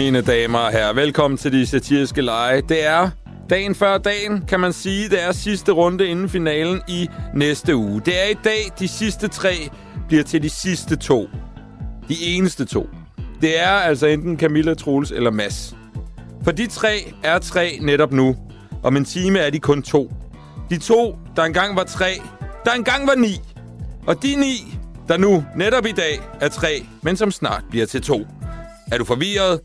Mine damer og herrer, velkommen til de satiriske lege. Det er dagen før dagen, kan man sige. Det er sidste runde inden finalen i næste uge. Det er i dag, de sidste tre bliver til de sidste to. De eneste to. Det er altså enten Camilla, Troels eller Mass. For de tre er tre netop nu. Om en time er de kun to. De to, der engang var tre, der engang var ni. Og de ni, der nu netop i dag er tre, men som snart bliver til to. Er du forvirret?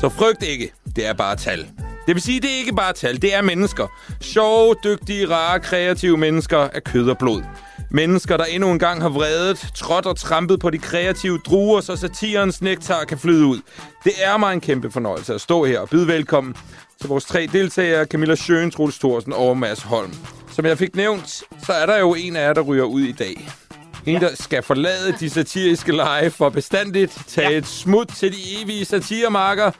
Så frygt ikke. Det er bare tal. Det vil sige, det er ikke bare tal. Det er mennesker. Sjove, dygtige, rare, kreative mennesker af kød og blod. Mennesker, der endnu en gang har vredet, trådt og trampet på de kreative druer, så satirens nektar kan flyde ud. Det er mig en kæmpe fornøjelse at stå her og byde velkommen til vores tre deltagere, Camilla Sjøen, Troels Thorsen og Mads Holm. Som jeg fik nævnt, så er der jo en af jer, der ryger ud i dag. En, ja. der skal forlade de satiriske lege for bestandigt, tage ja. et smut til de evige satiremarker.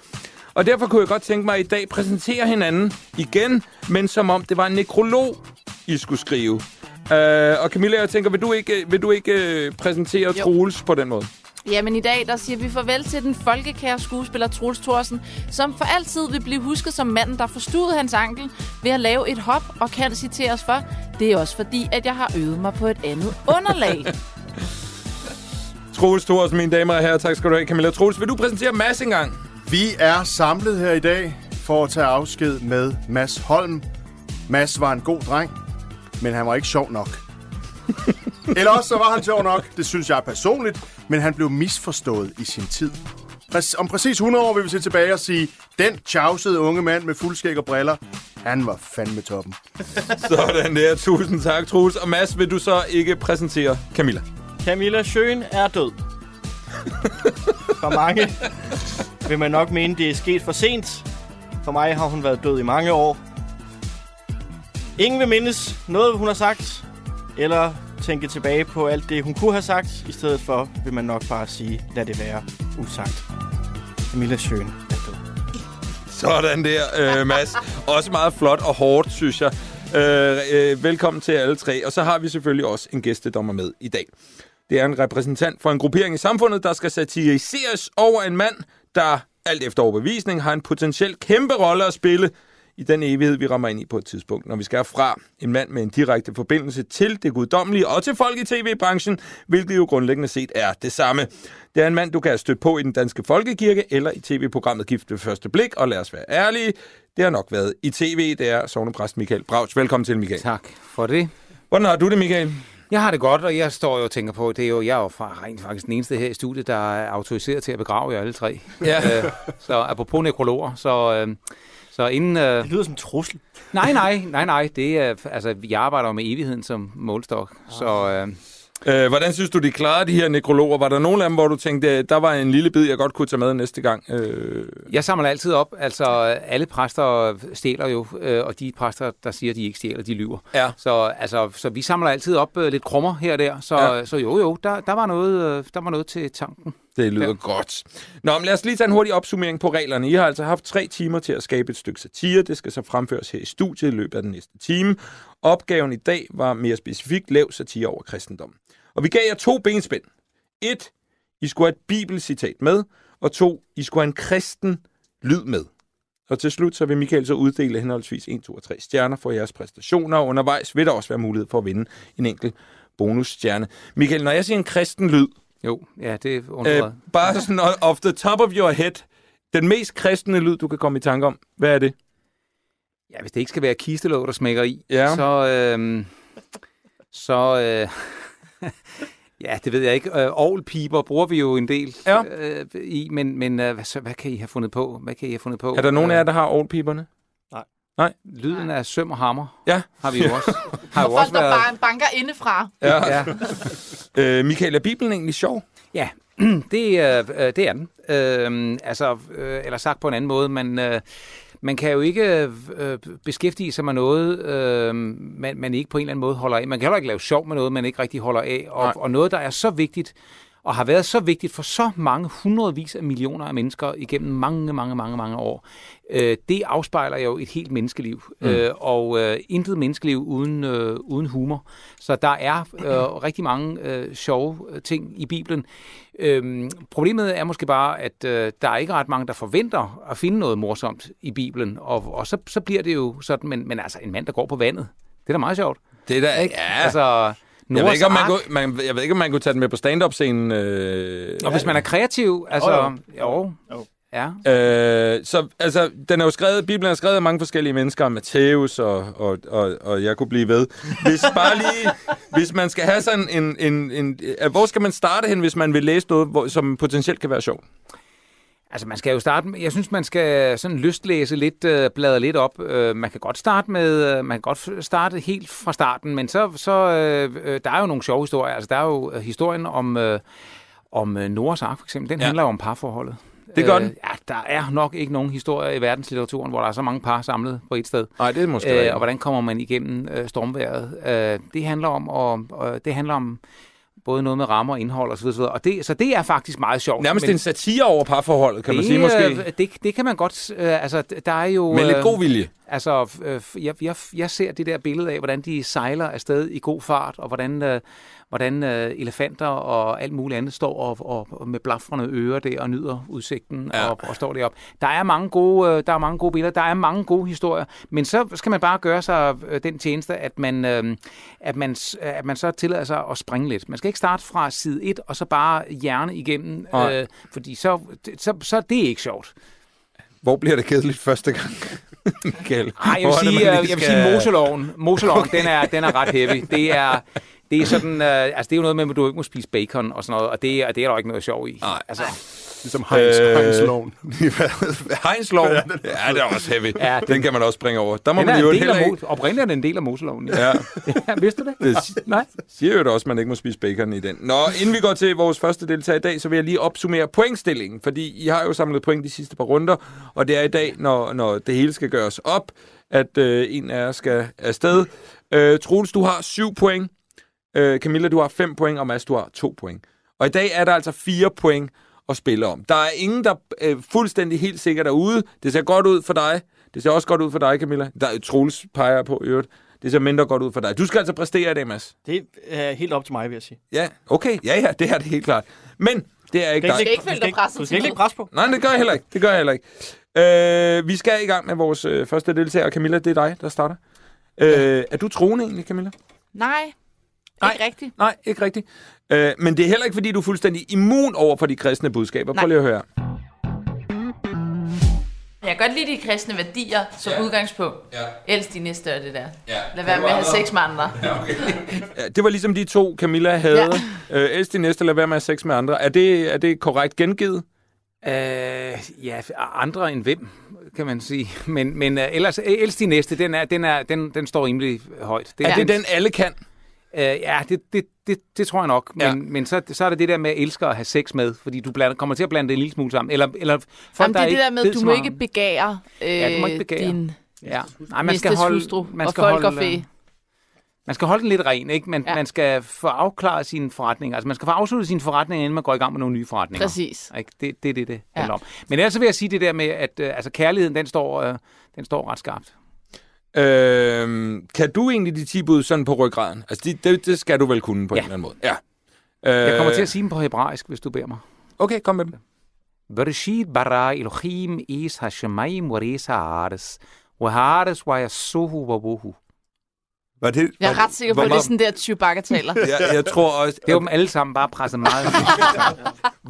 Og derfor kunne jeg godt tænke mig at i dag præsentere hinanden igen, men som om det var en nekrolog, I skulle skrive. Uh, og Camilla, jeg tænker, vil du ikke, vil du ikke uh, præsentere jo. Troels på den måde? Jamen i dag, der siger vi farvel til den folkekære skuespiller Troels Thorsen, som for altid vil blive husket som manden, der forstod hans ankel ved at lave et hop og kan citeres for. Det er også fordi, at jeg har øvet mig på et andet underlag. Troels Thorsen, mine damer og herrer. Tak skal du have, Camilla. Troels, vil du præsentere Mads engang? Vi er samlet her i dag for at tage afsked med Mads Holm. Mads var en god dreng, men han var ikke sjov nok. Eller også så var han sjov nok, det synes jeg personligt, men han blev misforstået i sin tid. Om præcis 100 år vil vi se tilbage og sige, den tjavsede unge mand med fuldskæg og briller, han var fandme toppen. Sådan der. Tusind tak, Troels. Og Mads, vil du så ikke præsentere Camilla? Camilla Schøen er død. For mange vil man nok mene, det er sket for sent. For mig har hun været død i mange år. Ingen vil mindes noget, hun har sagt, eller tænke tilbage på alt det, hun kunne have sagt. I stedet for vil man nok bare sige, lad det være usagt. Camilla Schøen er død. Sådan der, øh, Mads. Også meget flot og hårdt, synes jeg. Øh, øh, velkommen til alle tre. Og så har vi selvfølgelig også en gæstedommer med i dag. Det er en repræsentant for en gruppering i samfundet, der skal satiriseres over en mand, der alt efter overbevisning har en potentiel kæmpe rolle at spille i den evighed, vi rammer ind i på et tidspunkt, når vi skal fra en mand med en direkte forbindelse til det guddommelige og til folk i tv-branchen, hvilket jo grundlæggende set er det samme. Det er en mand, du kan stødt på i den danske folkekirke eller i tv-programmet Gift ved første blik, og lad os være ærlige, det har nok været i tv. Det er sovnepræst Michael Brauch. Velkommen til, Michael. Tak for det. Hvordan har du det, Michael? Jeg har det godt, og jeg står jo og tænker på, det er jo, jeg er jo rent faktisk den eneste her i studiet, der er autoriseret til at begrave jer alle tre. Ja. øh, så apropos nekrologer, så, øh, så inden... Øh, Det lyder som en trussel. nej, nej, nej, nej, det er, altså, jeg arbejder med evigheden som målstok, så... Øh, Øh, hvordan synes du, de klarede de her nekrologer? Var der nogen af dem, hvor du tænkte, der var en lille bid, jeg godt kunne tage med næste gang? Øh, Jeg samler altid op. Altså, alle præster stjæler jo, øh, og de præster, der siger, at de ikke stjæler, de lyver. Ja. Så, altså, så vi samler altid op øh, lidt krummer her og der. Så, Ja. så jo, jo, der, der, var noget, øh, der var noget til tanken. Det lyder ja. Godt. Nå, men lad os lige tage en hurtig opsummering på reglerne. I har altså haft tre timer til at skabe et stykke satire. Det skal så fremføres her i studiet i løbet af den næste time. Opgaven i dag var mere specifikt lav satire over kristendom. Og vi gav jer to benspænd. Et, I skulle have et bibelcitat med, og to, I skulle have en kristen lyd med. Og til slut så vil Michael så uddele henholdsvis 1, 2 og 3 stjerner for jeres præstationer, og undervejs vil der også være mulighed for at vinde en enkelt bonusstjerne. Michael, når jeg siger en kristen lyd, Jo, ja, det undrer Øh, bare sådan off the top of your head. Den mest kristne lyd, du kan komme i tanke om. Hvad er det? Ja, hvis det ikke skal være kistelåg, der smækker i, Ja. så... Øh, så øh, ja, det ved jeg ikke. Øh, Ovlpiber bruger vi jo en del Ja. øh, i, men, men øh, hvad, så, hvad kan I have fundet på? Hvad kan I have fundet på? Er der nogen af Øh, jer, der har ovlpiberne? Lyden af søm og hammer Ja. har vi jo også. har jo Og folk, også der været... bare banker indefra. Ja. Ja, Øh, Michael, er Bibelen egentlig sjov? ja. det, er, øh, det er den. Øh, altså, øh, eller sagt på en anden måde, man, øh, man kan jo ikke øh, beskæftige sig med noget, øh, man, man ikke på en eller anden måde holder af. Man kan heller ikke lave sjov med noget, man ikke rigtig holder af. Nej. Og, og noget, der er så vigtigt, og har været så vigtigt for så mange hundredvis af millioner af mennesker igennem mange, mange, mange, mange år, øh, det afspejler jo et helt menneskeliv. Mm. Øh, og øh, intet menneskeliv uden, øh, uden humor. Så der er øh, rigtig mange øh, sjove ting i Bibelen. Øhm, problemet er måske bare, at øh, der er ikke ret mange, der forventer at finde noget morsomt i Bibelen. Og, og så, så bliver det jo sådan, men, men altså en mand, der går på vandet, det er da meget sjovt. Det er da, Ikke? ja. Altså, jeg ved, ikke, om man kunne, man, jeg ved ikke, om man kunne tage den med på stand-up-scenen. Øh, Og hvis man er kreativ, altså... Jo, Jo, Jo. ja. Øh, så altså, den er jo skrevet, Bibelen er skrevet af mange forskellige mennesker, Matthæus og, og, og, og jeg kunne blive ved. Hvis bare lige, hvis man skal have sådan en, en, en øh, hvor skal man starte hen, hvis man vil læse noget, hvor, som potentielt kan være sjovt? Altså, man skal jo starte med, jeg synes, man skal sådan lystlæse lidt, øh, bladre lidt op. Øh, man kan godt starte med, øh, man kan godt starte helt fra starten, men så, så øh, øh, der er jo nogle sjove historier. Altså, der er jo øh, historien om, øh, om øh, Noahs Ark, for eksempel. Den Ja. handler jo om parforholdet. Det gør Øh, den. Ja, der er nok ikke nogen historie i verdenslitteraturen, hvor der er så mange par samlet på et sted. Nej, det er måske Øh, og hvordan kommer man igennem øh, stormværet? Øh, det handler om, og, og det handler om både noget med rammer og indhold osv. osv. Og det, så det er faktisk meget sjovt. Nærmest Men en satire over parforholdet, kan man det, sige måske. øh, Det, det kan man godt... Øh, altså, der er jo... Med lidt øh, god vilje. Altså, øh, jeg, jeg, jeg ser det der billede af, hvordan de sejler afsted i god fart, og hvordan, øh, hvordan øh, elefanter og alt muligt andet står og, og, og med blafrende ører der og nyder udsigten Ja. og, og står deroppe. Der er, mange gode, øh, der er mange gode billeder, der er mange gode historier, men så skal man bare gøre sig øh, den tjeneste, at man, øh, at, man, at man så tillader sig at springe lidt. Man skal ikke starte fra side 1 og så bare hjerne igennem, øh, fordi så, så, så det er ikke sjovt. Hvor bliver det kedeligt første gang, Michael? Nej, jeg vil det, sige, man øh, jeg vil skal- sige Moseloven. Moseloven, okay. den, er, den er ret heavy. Det er, det er sådan, øh, altså det er jo noget med, at du ikke må spise bacon og sådan noget, og det er, det er der jo ikke noget sjov i. Nej. Altså, Ligesom Heinz, Øh, Heinz Loven. Heinz Lov. Ja, det er også heavy. Ja, Ja, den kan man også springe over. Der må den man jo en del heller af ikke... Oprindeligt er den en del af Moseloven. Ja. Ja, ja. Vidste du det? det Nej. siger jo da også, at man ikke må spise bacon i den. Nå, inden vi går til vores første deltager i dag, så vil jeg lige opsummere pointstillingen, fordi I har jo samlet point de sidste par runder, og det er i dag, når, når det hele skal gøres op, at øh, en af jer skal afsted. Øh, Troels, du har syv point. Øh, Camilla, du har fem point, og Mads, du har to point. Og i dag er der altså fire point at spille om. Der er ingen, der er fuldstændig helt sikkert derude. Det ser godt ud for dig. Det ser også godt ud for dig, Camilla. Der er Troels peger på i øvrigt. Det ser mindre godt ud for dig. Du skal altså præstere i dag, Mads. Det er helt op til mig, vil jeg sige. Ja, okay. Ja, ja, det er det helt klart. Men det er ikke Du dig. ikke føle dig presset Du skal ikke lægge pres på. Nej, det gør jeg heller ikke. Det gør jeg heller ikke. Øh, vi skal i gang med vores øh, første deltager. Camilla, det er dig, der starter. Øh, er du troende egentlig, Camilla? Nej, Nej. ikke rigtigt. Nej, ikke rigtigt. Øh, men det er heller ikke, fordi du er fuldstændig immun over for de kristne budskaber. Prøv Nej. lige at høre. Jeg kan godt lide de kristne værdier som Ja. ja. udgangspunkt. Ja. Elsk de næste og det der. Ja. Lad være med at have sex med andre. Ja, det var ligesom de to, Camilla havde. Ja. Ja. Øh, elsk de næste, lad være med at have sex med andre. Er det, er det korrekt gengivet? Øh, ja, andre end hvem, kan man sige. Men, men uh, ellers, ellers de næste, den, er, den, er, den, den står rimelig højt. Det, Er det den, alle kan? Øh, ja, det, det, det, det tror jeg nok. Men, Ja. ja. men så, så er det det der med at elske at have sex med, fordi du blander, kommer til at blande det en lille smule sammen. Eller, eller folk, Jamen, det er det ikke der med, du må ikke begære, øh, Ja, du må ikke begære. din Ja. Nej, man skal holde, hustru man og skal folk og holde, fæ. Man skal holde den lidt ren, ikke? Man, ja. Ja. man skal få afklaret sine forretninger. Altså, man skal få afsluttet sine forretninger, inden man går i gang med nogle nye forretninger. Præcis. Ikke? Det, det er det, det Ja. handler om. Men ellers så vil jeg sige det der med, at øh, altså, kærligheden, den står, øh, den står ret skarpt. Øhm, kan du egentlig de 10 bud sådan på ryggraden? Altså, det, det, det skal du vel kunne på ja. en eller anden måde. Ja. Øh, jeg kommer øh, til at sige dem på hebraisk, hvis du beder mig. Okay, kom med dem. Bereshit bara Elohim is hashemayim warisa haaretz, wa haaretz wa yasuhu wa wuhu. Var det, Jeg var er ret sikker på, at det er sådan der Chewbacca taler. Jeg, jeg tror også... Det var dem alle sammen bare presset meget.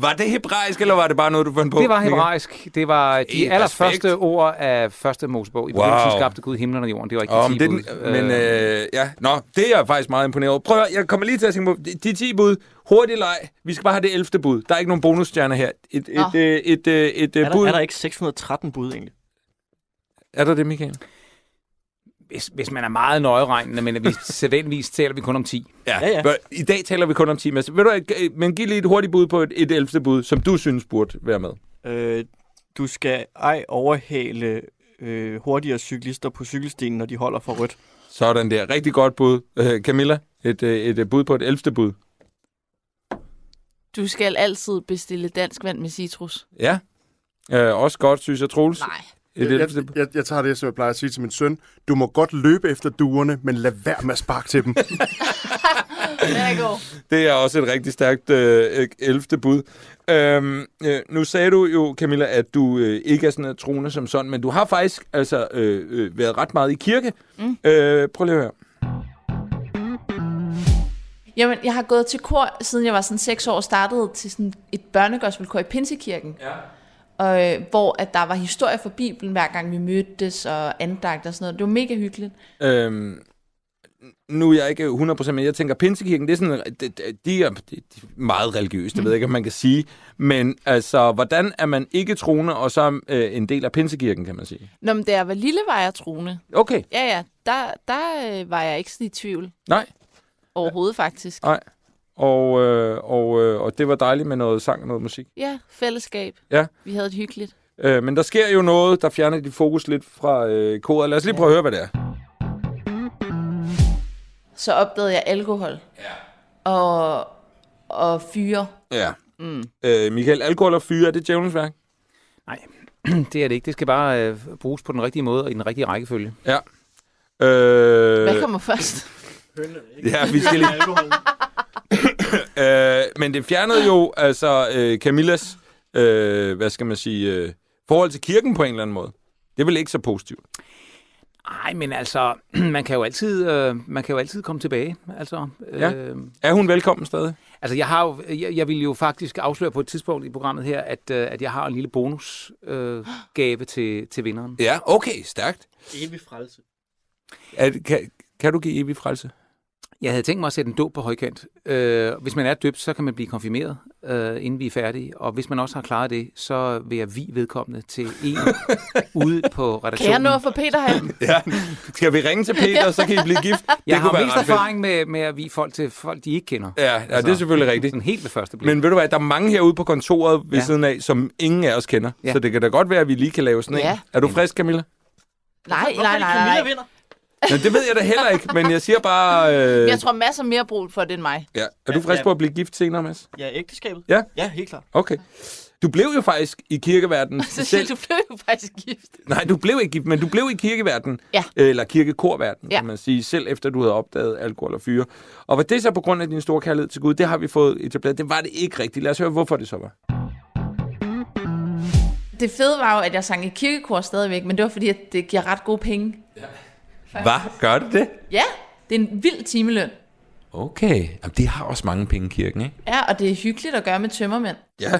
Var det hebraisk, eller var det bare noget, du fandt på? det var hebraisk. Det var de allerførste ord af første Mosebog. I Wow. begyndelsen skabte Gud himlen og jorden. Det var ikke Åh, de men, 10 det, bud. er den- men øh, ja, nå, det er jeg faktisk meget imponeret over. Prøv at, jeg kommer lige til at tænke på, de, de 10 bud, hurtig leg, vi skal bare have det 11. bud. Der er ikke nogen bonusstjerner her. Et, et, et, et, et, et, Er et bud. der, er der ikke 613 bud egentlig? er der det, Michael? Hvis, hvis man er meget nøjeregnende, men vi sædvanligvis taler vi kun om 10. Ja, ja. Men I dag taler vi kun om 10 Mads. Ved du, hvad, men giv lige et hurtigt bud på et, et 11. bud, som du synes burde være med. Øh, du skal ej overhale øh, hurtigere cyklister på cykelstien, når de holder for rødt. Sådan der. Rigtig godt bud. Øh, Camilla, et, øh, et, et bud på et 11. bud. Du skal altid bestille dansk vand med citrus. Ja. Øh, også godt, synes jeg, Troels. Nej. Jeg, jeg, jeg, jeg tager det, som jeg plejer at sige til min søn. Du må godt løbe efter duerne, men lad være med at sparke til dem. Det er også et rigtig stærkt øh, 11. bud. Øhm, øh, nu sagde du jo, Camilla, at du øh, ikke er sådan en troende som sådan, men du har faktisk altså øh, øh, været ret meget i kirke. Mm. Øh, prøv lige at høre. Jamen, jeg har gået til kor, siden jeg var sådan 6 år, startede til sådan et børnegospelkor i Pinsekirken. Ja. Og, øh, hvor at der var historier fra Bibelen, hver gang vi mødtes og andagt og sådan noget. Det var mega hyggeligt. Øhm, nu er jeg ikke 100%, men jeg tænker, Pinsekirken, det er sådan, de, de, er, de er meget religiøse, det ved jeg ikke, om man kan sige. Men altså, hvordan er man ikke troende, og så øh, en del af Pinsekirken, kan man sige? Nå, men da jeg var lille, var jeg troende. Okay, Ja, ja, der, der øh, var jeg ikke sådan i tvivl. nej, Overhovedet faktisk. nej. Og, øh, og, øh, og det var dejligt med noget sang og noget musik. Ja, fællesskab. Ja. Vi havde det hyggeligt. Øh, men der sker jo noget, der fjerner dit fokus lidt fra øh, koret. Lad os lige prøve at høre, hvad det er. Så opdagede jeg alkohol. Ja. Og, og fyre. Ja. Mm. Øh, Michael, alkohol og fyre, er det djævelens værk? Nej, det er det ikke. Det skal bare øh, bruges på den rigtige måde og i den rigtige rækkefølge. Ja. Øh, Hvad kommer først? Ja, vi skal lige... øh, men det fjernede jo altså øh, Camillas, øh, hvad skal man sige, øh, forhold til kirken på en eller anden måde. Det er vel ikke så positivt. Nej, men altså, man kan jo altid, øh, man kan jo altid komme tilbage. Altså, øh, Ja. Er hun velkommen stadig? altså jeg har jo, jeg, jeg vil jo faktisk afsløre på et tidspunkt i programmet her, at, øh, at jeg har en lille bonusgave øh, gave til, til vinderen. Ja, okay, stærkt. Evig frelse. Er, det- kan, kan du give evig frelse? Jeg havde tænkt mig at sætte en dåb på højkant. Øh, hvis man er døbt, så kan man blive konfirmeret, øh, inden vi er færdige. Og hvis man også har klaret det, så vil jeg vi vedkommende til en ude på Kan jeg redaktionen. nå at få Peter hen? Ja. Skal vi ringe til Peter, så kan I blive gift? Jeg det kunne har være mest erfaring med, med at vi folk til folk, de ikke kender. Ja, ja det er selvfølgelig rigtigt. Sådan helt ved første blik. Men ved du hvad, der er mange herude på kontoret ved ja. Siden af, som ingen af os kender. Ja. Så det kan da godt være, at vi lige kan lave sådan en. Ja. Er du frisk, Camilla? Nej, nej, det nej, Camilla nej. vinder? Men det ved jeg da heller ikke, men jeg siger bare... Øh, Jeg tror masser mere brug for det end mig. ja. Er du frisk ja. på at blive gift senere, Mads? Ja, ægteskabet? Ja. Ja, helt klart. Okay. Du blev jo faktisk i kirkeverdenen Så selv. du blev jo faktisk gift. Nej, du blev ikke gift, men du blev i kirkeverdenen. Ja. Eller kirkekorverdenen, Ja. kan man sige, selv efter du havde opdaget alkohol og fyre. Og var det så på grund af din store kærlighed til Gud? Det har vi fået etableret. Det var det ikke rigtigt. Lad os høre, hvorfor det så var. Det fede var jo, at jeg sang i kirkekor stadigvæk, men det var fordi, at det giver ret gode penge. Hvad? Gør det det? Ja, det er en vild timeløn. Okay. Jamen, de har også mange penge i kirken, ikke? Ja, og det er hyggeligt at gøre med tømmermænd. Ja.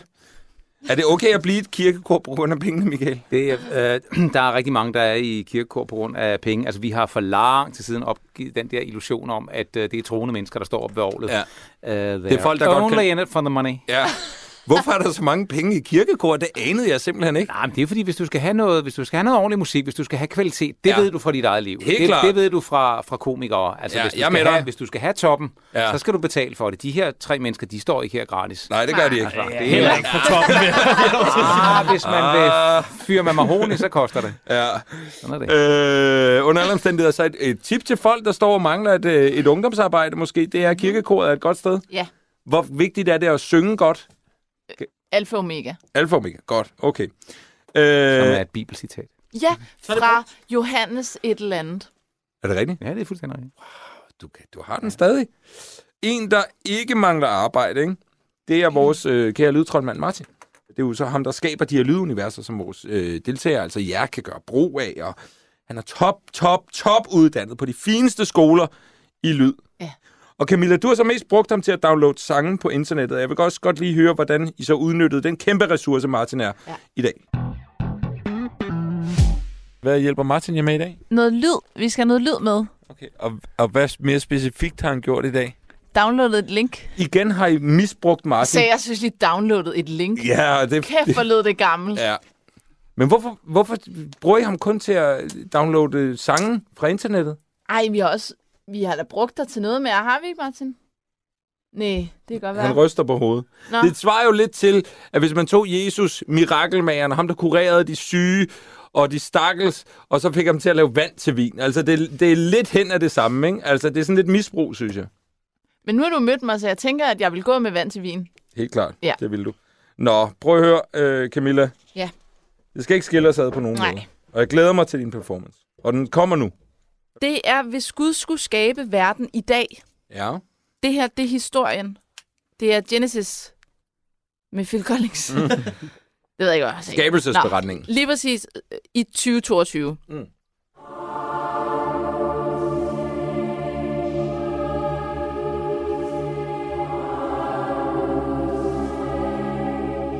Er det okay at blive et kirkekor på grund af pengene, Michael? Det er, øh, der er rigtig mange, der er i kirkekor på grund af penge. Altså, vi har for lang tid siden opgivet den der illusion om, at øh, det er troende mennesker, der står op ved året. Ja. Uh, Det er folk, der godt only kan- in it for the money. Ja. Hvorfor er der så mange penge i kirkekor? Det anede jeg simpelthen ikke. Nej, men det er fordi, hvis du skal have noget, hvis du skal have noget ordentlig musik, hvis du skal have kvalitet, det Ja. ja. ved du fra dit eget liv. Helt det, klart. det ved du fra, fra komikere. Altså, Ja, hvis, du skal have, hvis du skal have toppen, Ja. ja. så skal du betale for det. De her tre mennesker, de står ikke her gratis. Nej, det gør de ikke. Altså, det er Heller ikke på toppen. Ah, hvis man vil fyre med mahoni, så koster det. Ja. Sådan er det. Øh, under alle omstændigheder, så et, et tip til folk, der står og mangler et, øh, et ungdomsarbejde måske, det er, at kirkekoret er et godt sted. Ja, Hvor vigtigt er det at synge godt? Alfa og omega. Alfa og omega. Godt, okay. Som Øh, er et bibelcitat. Ja, det fra Johannes et eller andet. er det rigtigt? Ja, det er fuldstændig rigtigt. Du, kan- du har den stadig. En, der ikke mangler arbejde, ikke? det er vores øh, kære lydtroldmand Martin. Det er jo så ham, der skaber de her lyduniverser, som vores øh, deltagere, altså jer, kan gøre brug af. Og han er top, top, top uddannet på de fineste skoler i lyd. Og Camilla, du har så mest brugt ham til at downloade sange på internettet. Jeg vil også godt lige høre, hvordan I så udnyttede den kæmpe ressource, Martin er Ja. i dag. Hvad hjælper Martin jer med i dag? Noget lyd. Vi skal have noget lyd med. Okay. Og, og hvad mere specifikt har han gjort i dag? Downloadet et link. Igen har I misbrugt Martin. Så jeg synes lige downloadet et link. Ja, det, Kæft, hvor lød det gammelt. ja. Men hvorfor, hvorfor bruger I ham kun til at downloade sange fra internettet? Ej, vi har også... Vi har da brugt dig til noget mere, har vi ikke, Martin? Nej, det kan godt være. Han ryster på hovedet. Nå. Det svarer jo lidt til, at hvis man tog Jesus, mirakelmageren, ham der kurerede de syge og de stakkels, og så fik ham til at lave vand til vin. Altså, det, det er lidt hen af det samme, ikke? Altså, det er sådan lidt misbrug, synes jeg. Men nu har du mødt mig, så jeg tænker, at jeg vil gå med vand til vin. Helt klart. Ja. Det vil du. Nå, prøv at høre, øh, Camilla. Ja. Det skal ikke skille os ad på nogen Nej. måde. Og jeg glæder mig til din performance. Og den kommer nu. Det er, hvis Gud skulle skabe verden i dag. Ja. Det her, det er historien. Det er Genesis med Phil Collins. det ved jeg ikke, hvad. Skabelsesberetningen. Nå, lige præcis øh, i 2022. Mm.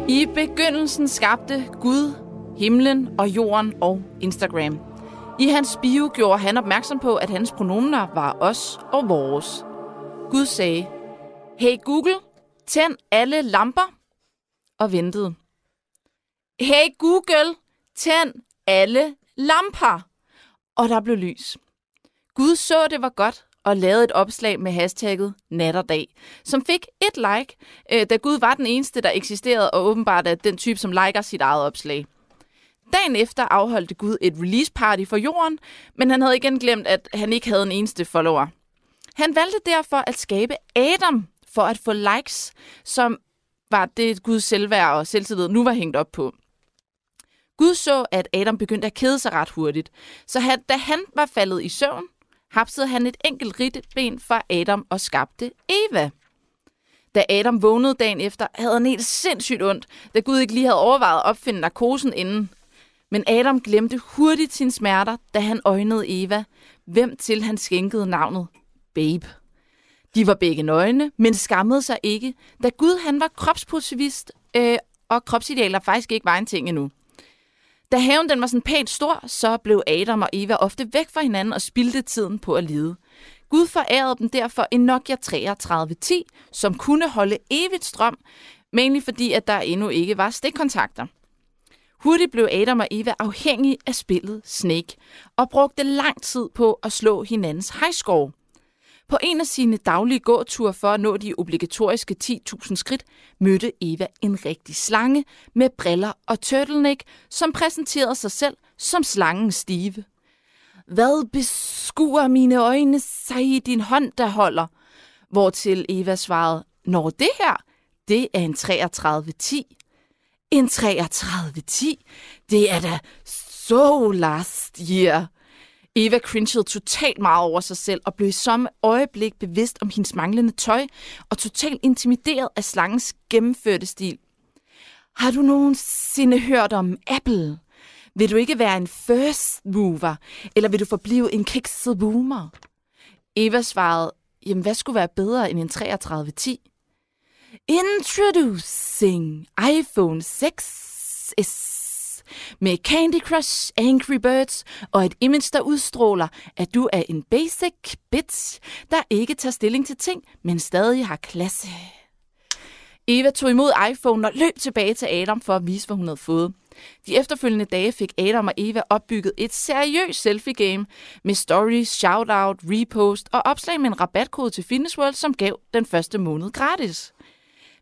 I begyndelsen skabte Gud himlen og jorden og Instagram. I hans bio gjorde han opmærksom på, at hans pronomener var os og vores. Gud sagde, Hey Google, tænd alle lamper, og ventede. Hey Google, tænd alle lamper, og der blev lys. Gud så, det var godt, og lavede et opslag med hashtagget nat og dag, som fik et like, øh, da Gud var den eneste, der eksisterede, og åbenbart er den type, som liker sit eget opslag. Dagen efter afholdte Gud et release party for jorden, men han havde igen glemt, at han ikke havde en eneste follower. Han valgte derfor at skabe Adam for at få likes, som var det Guds selvværd og selvtillid nu var hængt op på. Gud så, at Adam begyndte at kede sig ret hurtigt, så han, da han var faldet i søvn, hapsede han et enkelt ben fra Adam og skabte Eva. Da Adam vågnede dagen efter, havde han helt sindssygt ondt, da Gud ikke lige havde overvejet at opfinde narkosen inden. Men Adam glemte hurtigt sine smerter, da han øjnede Eva, hvem til han skænkede navnet Babe. De var begge nøgne, men skammede sig ikke, da Gud han var kropspositivist, øh, og kropsidealer faktisk ikke var en ting endnu. Da haven den var sådan pænt stor, så blev Adam og Eva ofte væk fra hinanden og spildte tiden på at lide. Gud forærede dem derfor en Nokia 3310, som kunne holde evigt strøm, mainly fordi, at der endnu ikke var stikkontakter. Hurtigt blev Adam og Eva afhængige af spillet Snake, og brugte lang tid på at slå hinandens highscore. På en af sine daglige gåture for at nå de obligatoriske 10.000 skridt, mødte Eva en rigtig slange med briller og turtleneck, som præsenterede sig selv som slangen Steve. Hvad beskuer mine øjne sig i din hånd, der holder? Hvortil Eva svarede, når det her, det er en 3310. En 3310? Det er da so last year. Eva cringede totalt meget over sig selv og blev i samme øjeblik bevidst om hendes manglende tøj og totalt intimideret af slangens gennemførte stil. Har du nogensinde hørt om Apple? Vil du ikke være en first mover, eller vil du forblive en kikset boomer? Eva svarede, jamen hvad skulle være bedre end en 3310? Introducing iPhone 6s med Candy Crush, Angry Birds og et image, der udstråler, at du er en basic bitch, der ikke tager stilling til ting, men stadig har klasse. Eva tog imod iPhone og løb tilbage til Adam for at vise, hvad hun havde fået. De efterfølgende dage fik Adam og Eva opbygget et seriøst selfie-game med stories, shoutout, repost og opslag med en rabatkode til Fitness World, som gav den første måned gratis.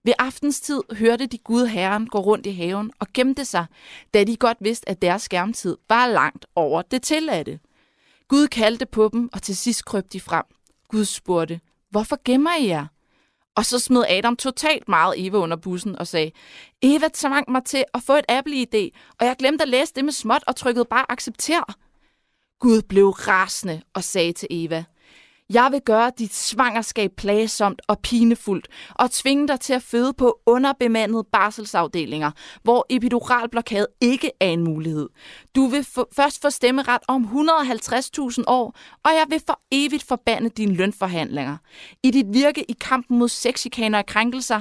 Ved aftenstid hørte de Gud Herren gå rundt i haven og gemte sig, da de godt vidste, at deres skærmtid var langt over det tilladte. Gud kaldte på dem, og til sidst krøb de frem. Gud spurgte, hvorfor gemmer I jer? Og så smed Adam totalt meget Eva under bussen og sagde, Eva tvang mig til at få et Apple-ID, og jeg glemte at læse det med småt og trykkede bare accepter. Gud blev rasende og sagde til Eva, jeg vil gøre dit svangerskab plagsomt og pinefuldt, og tvinge dig til at føde på underbemandede barselsafdelinger, hvor epiduralblokade ikke er en mulighed. Du vil f- først få stemmeret om 150.000 år, og jeg vil for evigt forbande dine lønforhandlinger. I dit virke i kampen mod sexikaner og krænkelser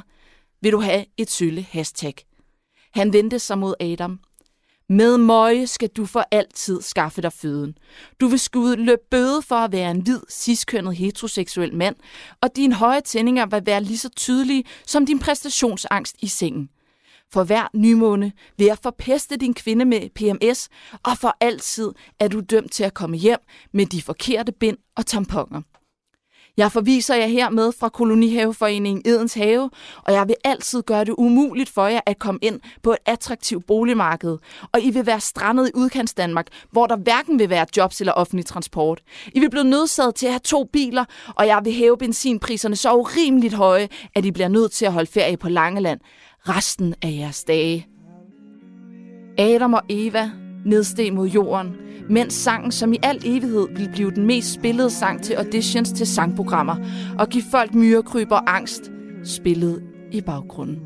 vil du have et sølle hashtag. Han vendte sig mod Adam. Med møje skal du for altid skaffe dig føden. Du vil skulle løbe bøde for at være en hvid, ciskønnet heteroseksuel mand, og dine høje tændinger vil være lige så tydelige som din præstationsangst i sengen. For hver nymåne vil jeg forpeste din kvinde med PMS, og for altid er du dømt til at komme hjem med de forkerte bind og tamponer. Jeg forviser jer hermed fra Kolonihaveforeningen Edens Have, og jeg vil altid gøre det umuligt for jer at komme ind på et attraktivt boligmarked. Og I vil være strandet i udkants Danmark, hvor der hverken vil være jobs eller offentlig transport. I vil blive nødsaget til at have to biler, og jeg vil hæve benzinpriserne så urimeligt høje, at I bliver nødt til at holde ferie på Langeland resten af jeres dage. Adam og Eva nedsteg mod jorden, mens sangen som i al evighed vil blive den mest spillede sang til auditions til sangprogrammer og give folk myrekryb og angst spillet i baggrunden.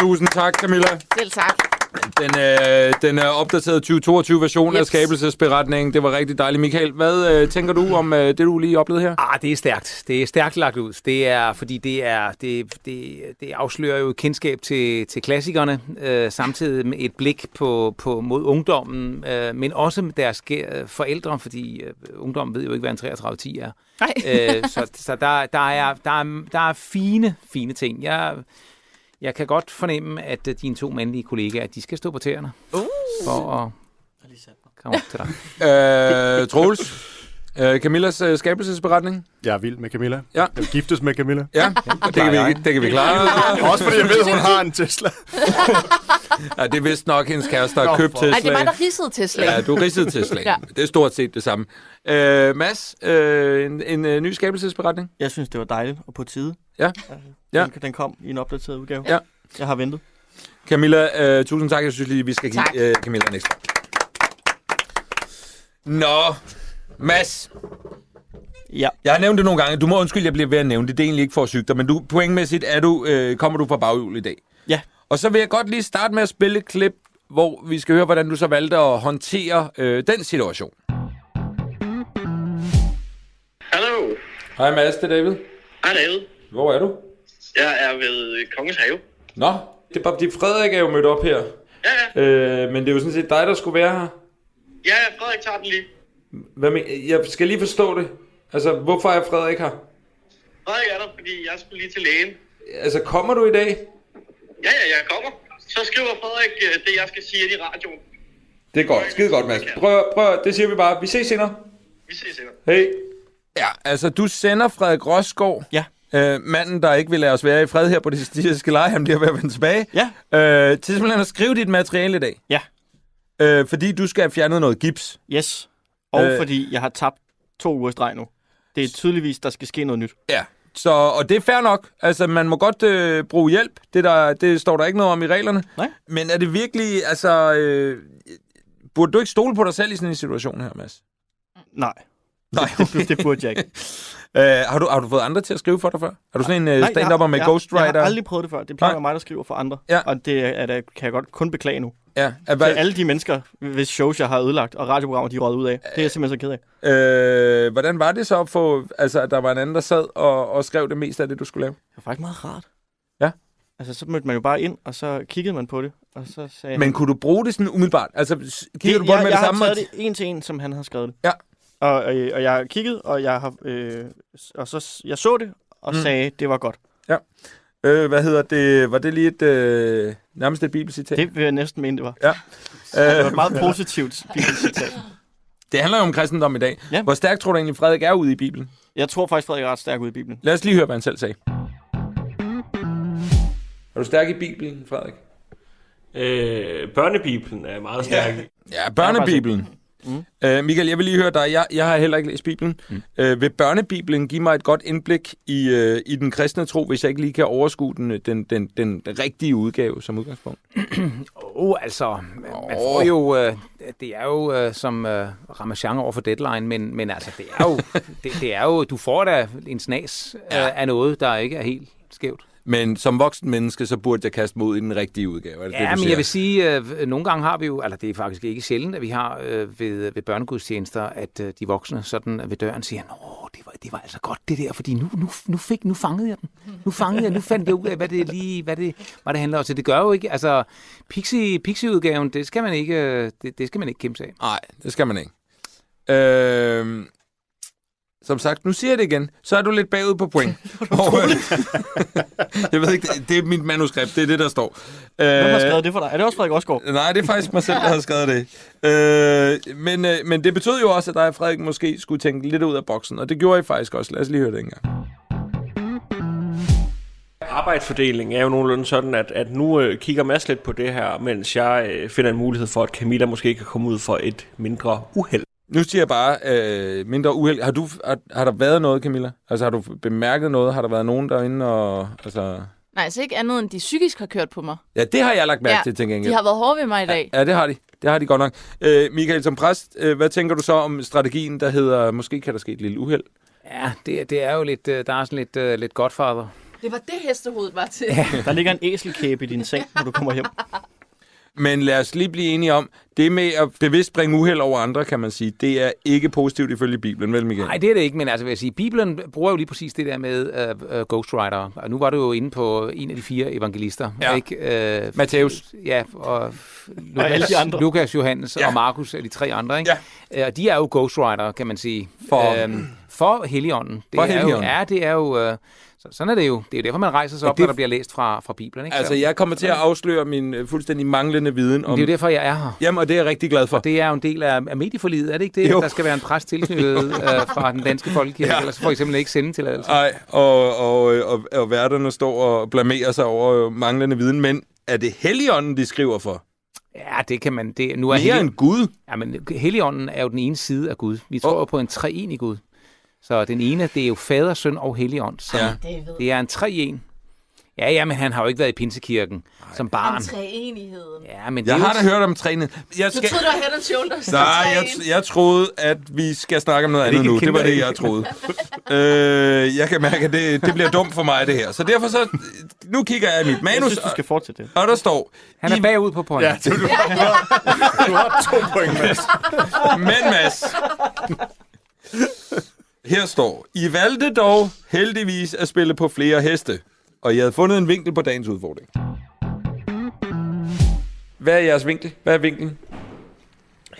Tusind tak, Camilla. Selv tak. Den, øh, den er opdateret 2022-version af Jeps. skabelsesberetningen. Det var rigtig dejligt. Michael, hvad øh, tænker du om øh, det, du lige oplevede her? Ah, det er stærkt. Det er stærkt lagt ud. Det er, fordi det, er, det, det, det afslører jo kendskab til, til klassikerne, øh, samtidig med et blik på, på mod ungdommen, øh, men også med deres øh, forældre, fordi øh, ungdommen ved jo ikke, hvad en 3310 er. Nej. øh, så så der, der, er, der, er, der er fine, fine ting. Jeg, jeg kan godt fornemme, at øh, dine to mandlige kollegaer, de skal stå på tæerne Uh. for at komme op til dig. Øh, Troels, øh, Camillas øh, skabelsesberetning? Jeg er vild med Camilla. Ja. Jeg vil giftes med Camilla. Ja, det kan, vi, det kan vi klare. Også fordi jeg ved, hun har en Tesla. Ja, det er vist nok hendes kæreste, der har købt for- Ej, det Tesla. var der ridsede Tesla. Ja, du ridsede Tesla. Ja. Det er stort set det samme. Øh, Mads, øh, en, en øh, ny skabelsesberetning? Jeg synes, det var dejligt og på tide. Ja. Øh, Ja. Den, den kom i en opdateret udgave. Ja. Jeg har ventet. Camilla, øh, tusind tak. Jeg synes lige, vi skal give Tak. øh, Camilla en ekstra. Nå, Mads. Ja. Jeg har nævnt det nogle gange. Du må undskylde, jeg bliver ved at nævne det. Det er egentlig ikke for at syge dig, men du, pointmæssigt er du, øh, kommer du fra baghjul i dag. Ja. Og så vil jeg godt lige starte med at spille et klip, hvor vi skal høre, hvordan du så valgte at håndtere øh, den situation. Hallo. Hej Mads, det er David. Hej David. Hvor er du? Jeg er ved Kongens Have. Nå, det er bare fordi Frederik er jo mødt op her. Ja, ja. Øh, men det er jo sådan set dig, der skulle være her. Ja, Frederik tager den lige. Hvad men, jeg skal lige forstå det. Altså, hvorfor er Frederik her? Frederik er der, fordi jeg skulle lige til lægen. Altså, kommer du i dag? Ja, ja, jeg kommer. Så skriver Frederik øh, det, jeg skal sige i radioen. Det er godt. Skide godt, Mads. Prøv, prøv, det siger vi bare. Vi ses senere. Vi ses senere. Hej. Ja, altså, du sender Frederik Rosgaard. Ja. Øh, manden, der ikke vil lade os være i fred her på det statistiske leje, han bliver ved at vende tilbage. Ja. Øh, til simpelthen at skrive dit materiale i dag. Ja. Øh, fordi du skal have fjernet noget gips. Yes. Og Øh. fordi jeg har tabt to uger streg nu. Det er tydeligvis, der skal ske noget nyt. Ja. Så, og det er fair nok. Altså, man må godt øh, bruge hjælp. Det, der, det står der ikke noget om i reglerne. Nej. Men er det virkelig, altså... Øh, burde du ikke stole på dig selv i sådan en situation her, Mads? Nej, Nej. det, det burde jeg ikke. øh, har, du, har du fået andre til at skrive for dig før? Er du sådan en øh, jeg stand-upper har- med jeg, ghostwriter? Jeg har aldrig prøvet det før. Det plejer Nej. at mig, der skriver for andre. Ja. Og det er, der, kan jeg godt kun beklage nu. Ja. Er, Til alle de mennesker, hvis shows jeg har ødelagt, og radioprogrammer, de er røget ud af. Det er jeg simpelthen så ked af. øh, hvordan var det så at få... Altså, at der var en anden, der sad og, og skrev det meste af det, du skulle lave? Det var faktisk meget rart. Ja. Altså, så mødte man jo bare ind, og så kiggede man på det, og så sagde Men han... kunne du bruge det sådan umiddelbart? Altså, kigger du på jeg, det med jeg det samme? har og taget det en til en, som han havde skrevet det. Ja. Og, og, og jeg har kigget, og jeg har... Øh, og så jeg så det, og Mm. sagde, det var godt. Øh, hvad hedder det? Var det lige et... Øh, nærmest et bibelcitat? Det vil jeg næsten mene, det var. Ja. Det var Øh, et meget positivt bibelcitat. det handler jo om kristendom i dag. Ja. Hvor stærkt tror du egentlig, Frederik er ude i Bibelen? Jeg tror faktisk, Frederik er ret stærk ud i Bibelen. Lad os lige høre, hvad han selv sagde. Er du stærk i Bibelen, Frederik? Øh, børnebibelen er meget stærk. Ja, børnebibelen. Mm. Øh, Michael, jeg vil lige høre dig. Jeg, jeg har heller ikke læst Bibelen. Mm. Øh, vil børnebibelen give mig et godt indblik i, øh, i den kristne tro, hvis jeg ikke lige kan overskue den, den, den, den rigtige udgave som udgangspunkt? Åh, oh, altså, man får jo, øh, det er jo øh, som øh, Ramachan over for deadline, men, men altså, det er jo, det, det er jo, du får da en snas Ja. øh, af noget, der ikke er helt skævt. Men som voksen menneske, så burde jeg kaste mod i den rigtige udgave. Er det Ja, det, men siger? jeg vil sige, øh, nogle gange har vi jo, eller det er faktisk ikke sjældent, at vi har øh, ved, ved børnegudstjenester, at øh, de voksne sådan ved døren siger, Nå, det var, det var altså godt det der, fordi nu, nu, nu, fik, nu fangede jeg den. Nu fangede jeg, nu fandt jeg ud af, hvad det lige, hvad det, hvad det handler om. Så det gør jo ikke, altså Pixie, Pixie-udgaven, det skal man ikke, øh, det, det skal man ikke kæmpe sig af. Nej, det skal man ikke. Øh, som sagt, nu siger jeg det igen, så er du lidt bagud på point. Og, øh, jeg ved ikke, det, det er mit manuskript, det er det, der står. Hvem har Øh, skrevet det for dig? Er det også Frederik Osgaard? Nej, det er faktisk mig selv, der har skrevet det. Øh, men, øh, men det betød jo også, at dig og Frederik måske skulle tænke lidt ud af boksen, og det gjorde I faktisk også. Lad os lige høre det engang. Arbejdsfordelingen er jo nogenlunde sådan, at, at nu øh, kigger Mads lidt på det her, mens jeg øh, finder en mulighed for, at Camilla måske kan komme ud for et mindre uheld. Nu siger jeg bare øh, mindre uheld. Har, du, har, har der været noget, Camilla? Altså har du bemærket noget? Har der været nogen derinde? Og, altså... Nej, så ikke andet end de psykisk har kørt på mig. Ja, det har jeg lagt mærke Ja, til, til gengæld. De har været hårde ved mig i dag. Ja, det har de. Det har de godt nok. Øh, Michael, som præst, øh, hvad tænker du så om strategien, der hedder, måske kan der ske et lille uheld? Ja, det, det er jo lidt, øh, der er sådan lidt, øh, lidt godfather. Det var det, hestehovedet var til. Der ligger en æselkæbe i din seng, når du kommer hjem. Men lad os lige blive enige om, det med at bevidst bringe uheld over andre, kan man sige, det er ikke positivt ifølge Bibelen, vel Michael? Nej, det er det ikke, men altså vil jeg sige, Bibelen bruger jo lige præcis det der med uh, uh, ghostwriter. Og nu var du jo inde på en af de fire evangelister. Ja. Ikke? Uh, Matthæus. Ja, og Lukas, alle de andre. Lukas. Johannes ja. og Markus er de tre andre. Ikke? Ja. Uh, og de er jo ghostwriter, kan man sige. For- Øhm, for Helligånden. Det For er Helligånden. Jo, ja, det er jo... Uh, så, sådan er det jo. Det er jo derfor, man rejser sig op, det- når der bliver læst fra, fra Bibelen. Ikke? Altså, Så- jeg kommer til at afsløre min øh, fuldstændig manglende viden om... Det er jo derfor, jeg er her. Jamen, og det er jeg rigtig glad for. Og det er jo en del af, af medieforliget, er det ikke det? Jo. Der skal være en præst tilknyttet øh, fra den danske folkekirke, Ja. ellers får I simpelthen ikke sende tilladelse. Nej, og, og, og, og værterne står og blamerer sig over øh, manglende viden, men er det Helligånden, de skriver for? Ja, det kan man. Det, nu er Mere Hellig... end Gud? Ja, men Helligånden er jo den ene side af Gud. Vi tror jo på en treenig Gud. Så den ene, det er jo fader, søn og helligånd. Så Ja. Det det er en treen. Ja, ja, men han har jo ikke været i Pinsekirken som barn. Om treenigheden. Ja, men det Jeg har da hørt om trænet. Jeg Du troede, det var head and shoulders. Nej, jeg, jeg troede, at vi skal snakke om noget det andet nu. Det var det, jeg troede. øh, jeg kan mærke, at det, det bliver dumt for mig, det her. Så derfor så... Nu kigger jeg i mit Jeg manus, synes, du skal fortsætte det. og der står... Han er I- bagud på pointen. Ja, du, du, har, du, har, du har to point, Mads. Men Mads... Her står, I valgte dog heldigvis at spille på flere heste, og jeg havde fundet en vinkel på dagens udfordring. Hvad er jeres vinkel? Hvad er vinklen?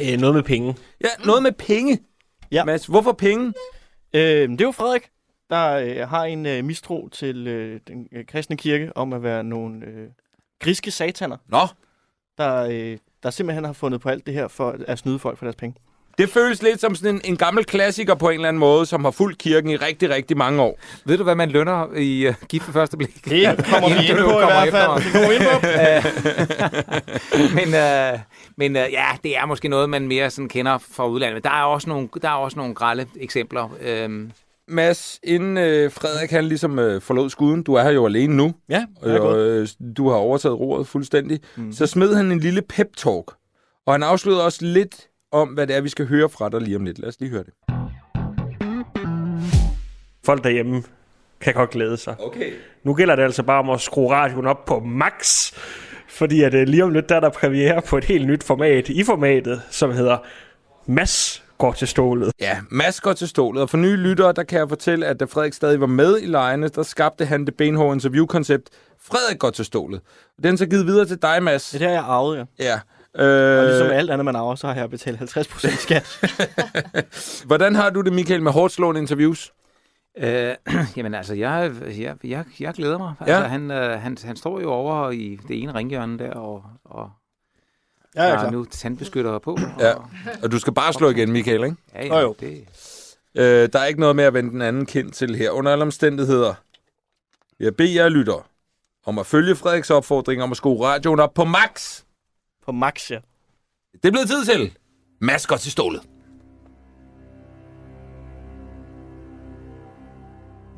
Øh, noget med penge. Ja, noget med penge. Ja. Mads, hvorfor penge? Øh, det er jo Frederik, der øh, har en øh, mistro til øh, den øh, kristne kirke om at være nogle øh, griske sataner, Nå, der, øh, der simpelthen har fundet på alt det her for at snyde folk for deres penge. Det føles lidt som sådan en, en gammel klassiker på en eller anden måde, som har fulgt kirken i rigtig, rigtig mange år. Ved du, hvad man lønner i uh, gift ved første blik? Det kommer vi ind på i hvert fald. Det kommer vi ind på. men øh, men øh, ja, det er måske noget, man mere sådan kender fra udlandet. Men der er også nogle, der er også nogle grælde eksempler. Øhm, Mads, inden øh, Frederik han ligesom øh, forlod skuden, du er her jo alene nu, Ja, er og øh, du har overtaget roret fuldstændig, mm. så smed han en lille pep-talk, og han afslørede også lidt om, hvad det er, vi skal høre fra dig lige om lidt. Lad os lige høre det. Folk derhjemme kan godt glæde sig. Okay. Nu gælder det altså bare om at skrue radioen op på max, fordi at øh, lige om lidt der er der premiere på et helt nyt format i formatet, som hedder Mass går til stålet. Ja, Mads går til stålet, og for nye lyttere, der kan jeg fortælle, at da Frederik stadig var med i lejene, der skabte han det benhårde interviewkoncept, Frederik går til stålet. Den er så givet videre til dig, Mads. Det er jeg arvede, ja. Ja. Og ligesom Øh, alt andet, man arver, så har jeg betalt 50% skat. hvordan har du det, Michael, med hårdt slående interviews? øh, jamen altså, jeg, jeg, jeg, jeg glæder mig. Ja. Altså, han, øh, han, han står jo over i det ene ringhjørne der, og, og Ja, ja, har klar. nu tandbeskyttere på. Ja. Og, Og du skal bare slå igen, Michael, ikke? ja, Jo, ja, jo. det, Øh, der er ikke noget med at vende den anden kind til her. Under alle omstændigheder. Jeg beder jer lytter om at følge Frederiks opfordring om at skrue radioen op på max. På max, ja. Det er blevet tid til. Mads går til stålet.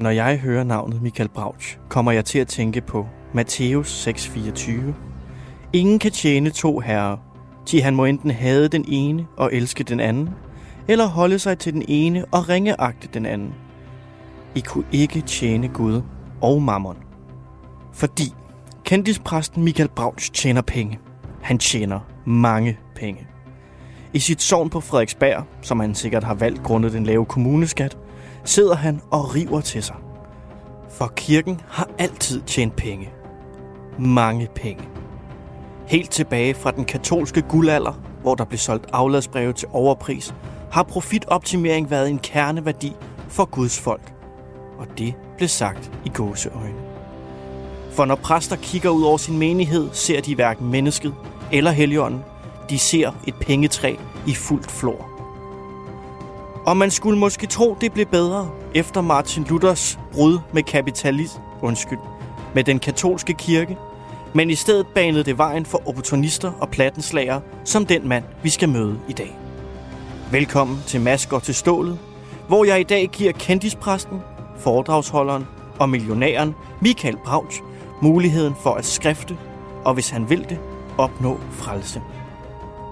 Når jeg hører navnet Michael Brauch, kommer jeg til at tænke på Matthæus 6:24. Ingen kan tjene to herrer, til han må enten hade den ene og elske den anden, eller holde sig til den ene og ringeagte den anden. I kunne ikke tjene Gud og mammon. Fordi kendispræsten Michael Brauch tjener penge. Han tjener mange penge. I sit sovn på Frederiksberg, som han sikkert har valgt grundet den lave kommuneskat, sidder han og river til sig. For kirken har altid tjent penge. Mange penge. Helt tilbage fra den katolske guldalder, hvor der blev solgt afladsbreve til overpris, har profitoptimering været en kerneværdi for Guds folk. Og det blev sagt i gåseøjne. For når præster kigger ud over sin menighed, ser de hverken mennesket eller helligånden. De ser et pengetræ i fuldt flor. Og man skulle måske tro, det blev bedre efter Martin Luthers brud med kapitalist, undskyld, med den katolske kirke, men i stedet banede det vejen for opportunister og plattenslager, som den mand, vi skal møde i dag. Velkommen til Masker til stålet, hvor jeg i dag giver kendispræsten, foredragsholderen og millionæren Michael Brauch muligheden for at skrifte, og hvis han vil det, opnå frelse.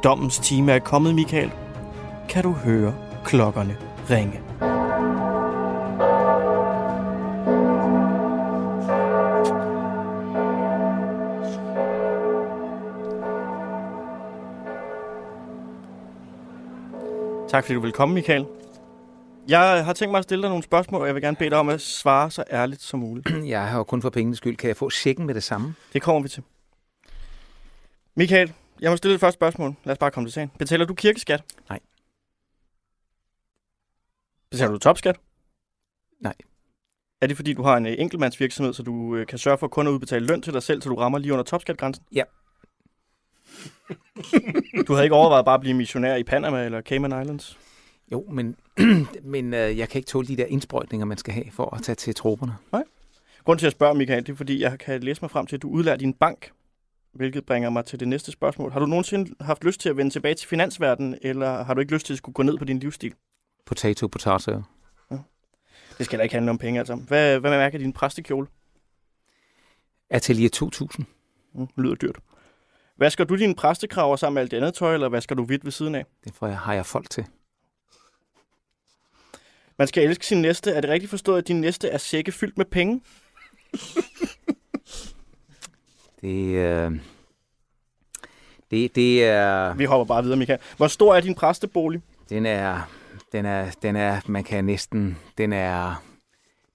Dommens time er kommet, Michael. Kan du høre klokkerne ringe? Tak fordi du vil komme, Michael. Jeg har tænkt mig at stille dig nogle spørgsmål, og jeg vil gerne bede dig om at svare så ærligt som muligt. Jeg har jo kun for pengenes skyld. Kan jeg få checken med det samme? Det kommer vi til. Michael, jeg må stille et første spørgsmål. Lad os bare komme til sagen. Betaler du kirkeskat? Nej. Betaler du topskat? Nej. Er det fordi, du har en øh, enkeltmandsvirksomhed, så du øh, kan sørge for kun at udbetale løn til dig selv, så du rammer lige under topskatgrænsen? Ja. Du havde ikke overvejet bare at blive missionær i Panama eller Cayman Islands? Jo, men, men øh, jeg kan ikke tåle de der indsprøjtninger, man skal have for at tage til trupperne. Grunden til at spørge, Michael, det er fordi, jeg kan læse mig frem til, at du udlærer din bank. Hvilket bringer mig til det næste spørgsmål. Har du nogensinde haft lyst til at vende tilbage til finansverdenen, eller har du ikke lyst til at skulle gå ned på din livsstil? Potato, potato. Det skal da ikke handle om penge, altså. Hvad, hvad mærker din præstekjole? Atelier 2000. Mm, lyder dyrt. Vasker du dine præstekraver sammen med alt det andet tøj, eller vasker du hvidt ved siden af? Det får jeg, har jeg folk til. Man skal elske sin næste. Er det rigtigt forstået, at din næste er sække fyldt med penge? Det, øh, det, det er... Vi hopper bare videre, Michael. Hvor stor er din præstebolig? Den er, den er, den er, man kan næsten, den er,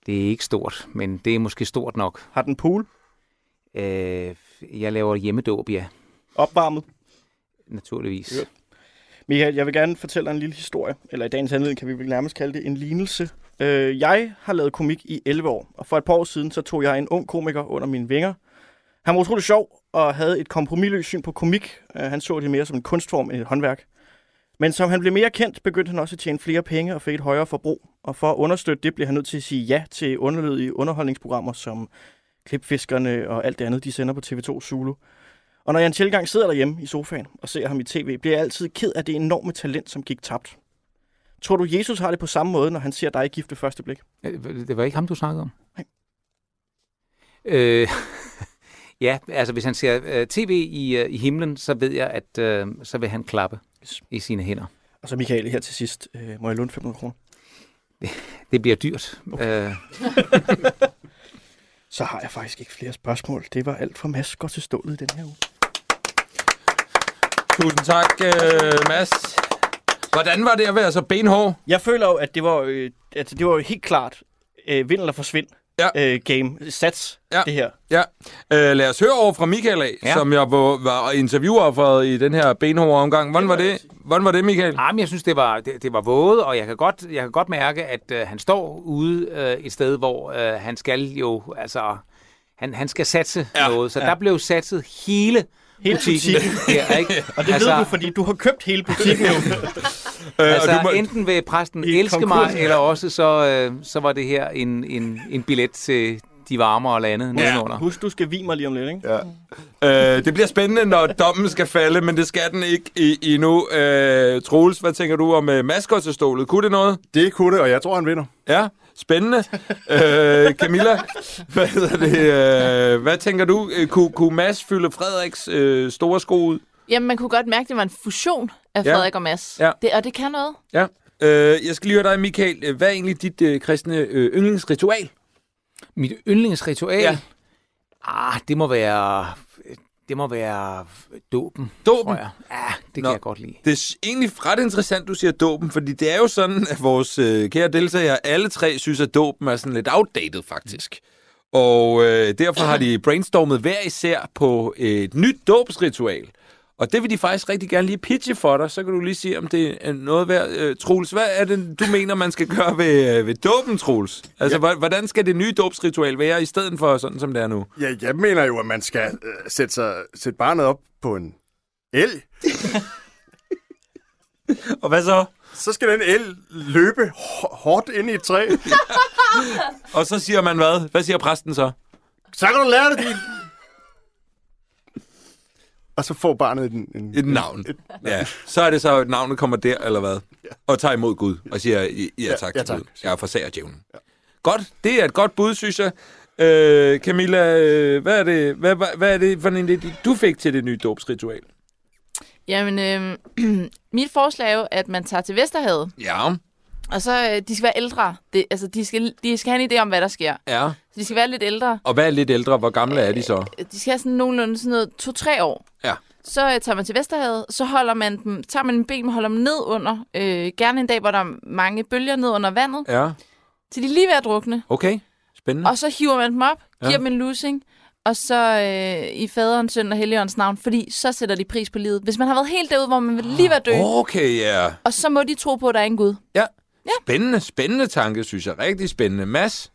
det er ikke stort, men det er måske stort nok. Har den pool? Øh, jeg laver hjemmedåb, ja, Opvarmet? naturligvis. Ja. Michael, jeg vil gerne fortælle dig en lille historie, eller i dagens anledning kan vi vel nærmest kalde det en lignelse. Øh, jeg har lavet komik i 11 år, og for et par år siden, så tog jeg en ung komiker under mine vinger. Han var utrolig sjov og havde et kompromilløst syn på komik. Øh, han så det mere som en kunstform end et håndværk. Men som han blev mere kendt, begyndte han også at tjene flere penge og fik et højere forbrug. Og for at understøtte det, blev han nødt til at sige ja til underlydige underholdningsprogrammer som Klipfiskerne og alt det andet, de sender på TV2 Zulu. Og når jeg en tilgang sidder derhjemme i sofaen og ser ham i tv, bliver jeg altid ked af det enorme talent, som gik tabt. Tror du, Jesus har det på samme måde, når han ser dig gift ved første blik? Øh, Det var ikke ham, du snakkede om? Nej. Øh, ja, altså hvis han ser øh, tv i, øh, i himlen, så ved jeg, at øh, så vil han klappe Yes. i sine hænder. Og så Michael, her til sidst, øh, må jeg låne 500 kroner? Det bliver dyrt. Okay. Øh, Så har jeg faktisk ikke flere spørgsmål. Det var alt for Mads går til stålet den her uge. Tusind tak, øh, Mads. Hvordan var det at være så benhård? Jeg føler jo, at det var, øh, at det var jo helt klart øh, vind eller forsvind Ja. øh, game. Sats, Ja. det her. Ja, øh, lad os høre over fra Michael af, ja. Som jeg var, var interviewofferet i den her benhårde omgang. Hvordan var det, hvordan var det Michael? Ah, men jeg synes, det var, det, det var våget, og jeg kan godt, jeg kan godt mærke, at øh, han står ude øh, et sted, hvor øh, han skal jo, altså, han, han skal satse Ja, noget. Så ja. ja. der blev satset hele, Hele butikken. butikken. Ja, ikke? Og det altså, ved du, fordi du har købt hele butikken. Øh, Altså, og du må, enten vil præsten I elske konkurs, mig, ja. eller også så, øh, så var det her en, en, en billet til de varmere lande nedenunder. Husk, du skal vige mig lige om lidt, ikke? Ja. øh, det bliver spændende, når dommen skal falde, men det skal den ikke i, endnu. Øh, Troels, hvad tænker du om øh, maskotstålet? Kunne det noget? Det kunne det, og jeg tror, han vinder. Ja, spændende. øh, Camilla, hvad, hedder det, øh, hvad tænker du? Øh, Kunne, kunne Mads fylde Frederiks øh, store sko ud? Jamen, man kunne godt mærke, at det var en fusion af Ja. Frederik og Mads. Ja. Det, og det kan noget. Ja. Øh, jeg skal lige høre dig, Michael. Hvad er egentlig dit øh, kristne øh, yndlingsritual? Mit yndlingsritual? Ja. Ah, det må være... Det må være dåben, Dåben? tror jeg. Ja, det Nå. kan jeg godt lide. Det er egentlig ret interessant, du siger dåben, fordi det er jo sådan, at vores øh, kære deltagere, alle tre synes, at dåben er sådan lidt outdated, faktisk. Og øh, derfor har de brainstormet hver især på et nyt dåbsritual. Og det vil de faktisk rigtig gerne lige pitche for dig. Så kan du lige sige, om det er noget værd. Øh, Troels, hvad er det, du mener, man skal gøre ved, øh, ved dåben, Troels? Altså, ja. hvordan skal det nye dåbsritual være, i stedet for sådan, som det er nu? Ja, jeg mener jo, at man skal øh, sætte, sig, sætte barnet op på en elg. Og hvad så? Så skal den el løbe hå- hårdt ind i et træ. Og så siger man hvad? Hvad siger præsten så? Så kan du lære det, din... Og så får barnet en... en Et navn. Ja, så er det så, at navnet kommer der, eller hvad? Og tager imod Gud og siger, ja, ja tak ja, til tak. Gud. Jeg forsager djævlen. Ja. Godt, det er et godt bud, synes jeg. Øh, Camilla, øh, hvad er, det, hvad, hvad, hvad er det for en idé, du fik til det nye dåbsritual? Jamen, øh, mit forslag er jo, at man tager til Vesterhavet, Ja, og så øh, de skal være ældre. Det, altså, de skal, de skal have en idé om, hvad der sker. ja. Så de skal være lidt ældre. Og hvad er lidt ældre? Hvor gamle er de så? De skal have sådan nogenlunde sådan noget to-tre år. Ja. Så øh, tager man til Vesterhavet, så holder man dem, tager man en ben og holder dem ned under, øh, gerne en dag, hvor der er mange bølger ned under vandet, Ja, til de lige ved at drukne. okay. Spændende. Og så hiver man dem op, giver Ja. dem en lussing, og så øh, i faderens, søn og helligåndens navn, fordi så sætter de pris på livet. Hvis man har været helt derude, hvor man vil lige være død, Okay, ja. og så må de tro på, at der er en Gud. Ja. Spændende, spændende tanke, synes jeg. Rigtig spændende. Mads?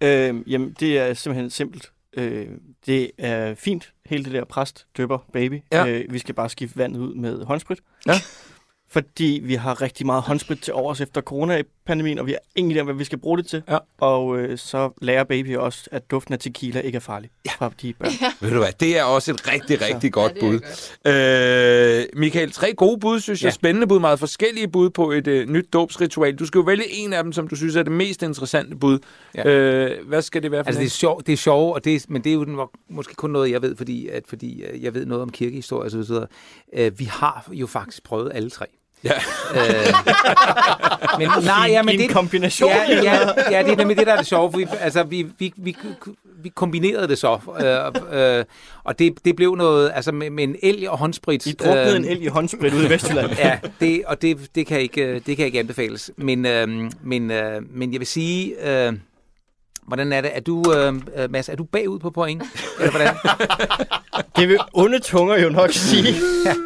Øh, jamen, det er simpelthen simpelt. Øh, det er fint, hele det der præst, døber, baby. Ja. Øh, vi skal bare skifte vandet ud med håndsprit. Ja. Fordi vi har rigtig meget håndsprit til overs efter coronapandemien, og vi har ingen idé om, hvad vi skal bruge det til. Ja. Og øh, så lærer baby også, at duften af tequila ikke er farlig ja. fra de børn. Ved du hvad, det er også et rigtig, rigtig godt Ja, bud. godt. Øh, Michael, tre gode bud, synes jeg. Ja. Spændende bud, meget forskellige bud på et øh, nyt dåbsritual. Du skal jo vælge en af dem, som du synes er det mest interessante bud. Ja. Øh, hvad skal det være for Altså, det er sjovt, det er sjovt, og det er, men det er jo den, måske kun noget, jeg ved, fordi, at, fordi øh, jeg ved noget om kirkehistorie osv. videre. Øh, vi har jo faktisk prøvet alle tre. Ja. Øh, men nej, ja, men en det, kombination. Ja, ja, ja, det er nemlig det, der er det sjove. For vi, altså, vi, vi, vi, vi kombinerede det så, øh, øh, og det, det blev noget, altså med, med en elg og håndsprit. I druknede øh, en elg i håndsprit ude i Vestjylland. Ja, det, og det, det, kan ikke, øh, det kan ikke anbefales. Men, øh, men, øh, men jeg vil sige, øh, hvordan er det? Er du, øh, øh, Mads, er du bagud på point? Eller hvordan? Det vil onde tunger jo nok sige.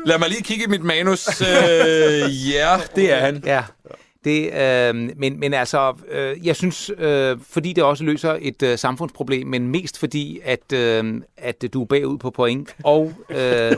Lad mig lige kigge i mit manus. Øh, ja, det er han. Ja. Det, øh, men, men altså, øh, jeg synes, øh, fordi det også løser et øh, samfundsproblem, men mest fordi, at, øh, at du er bagud på point, og, øh,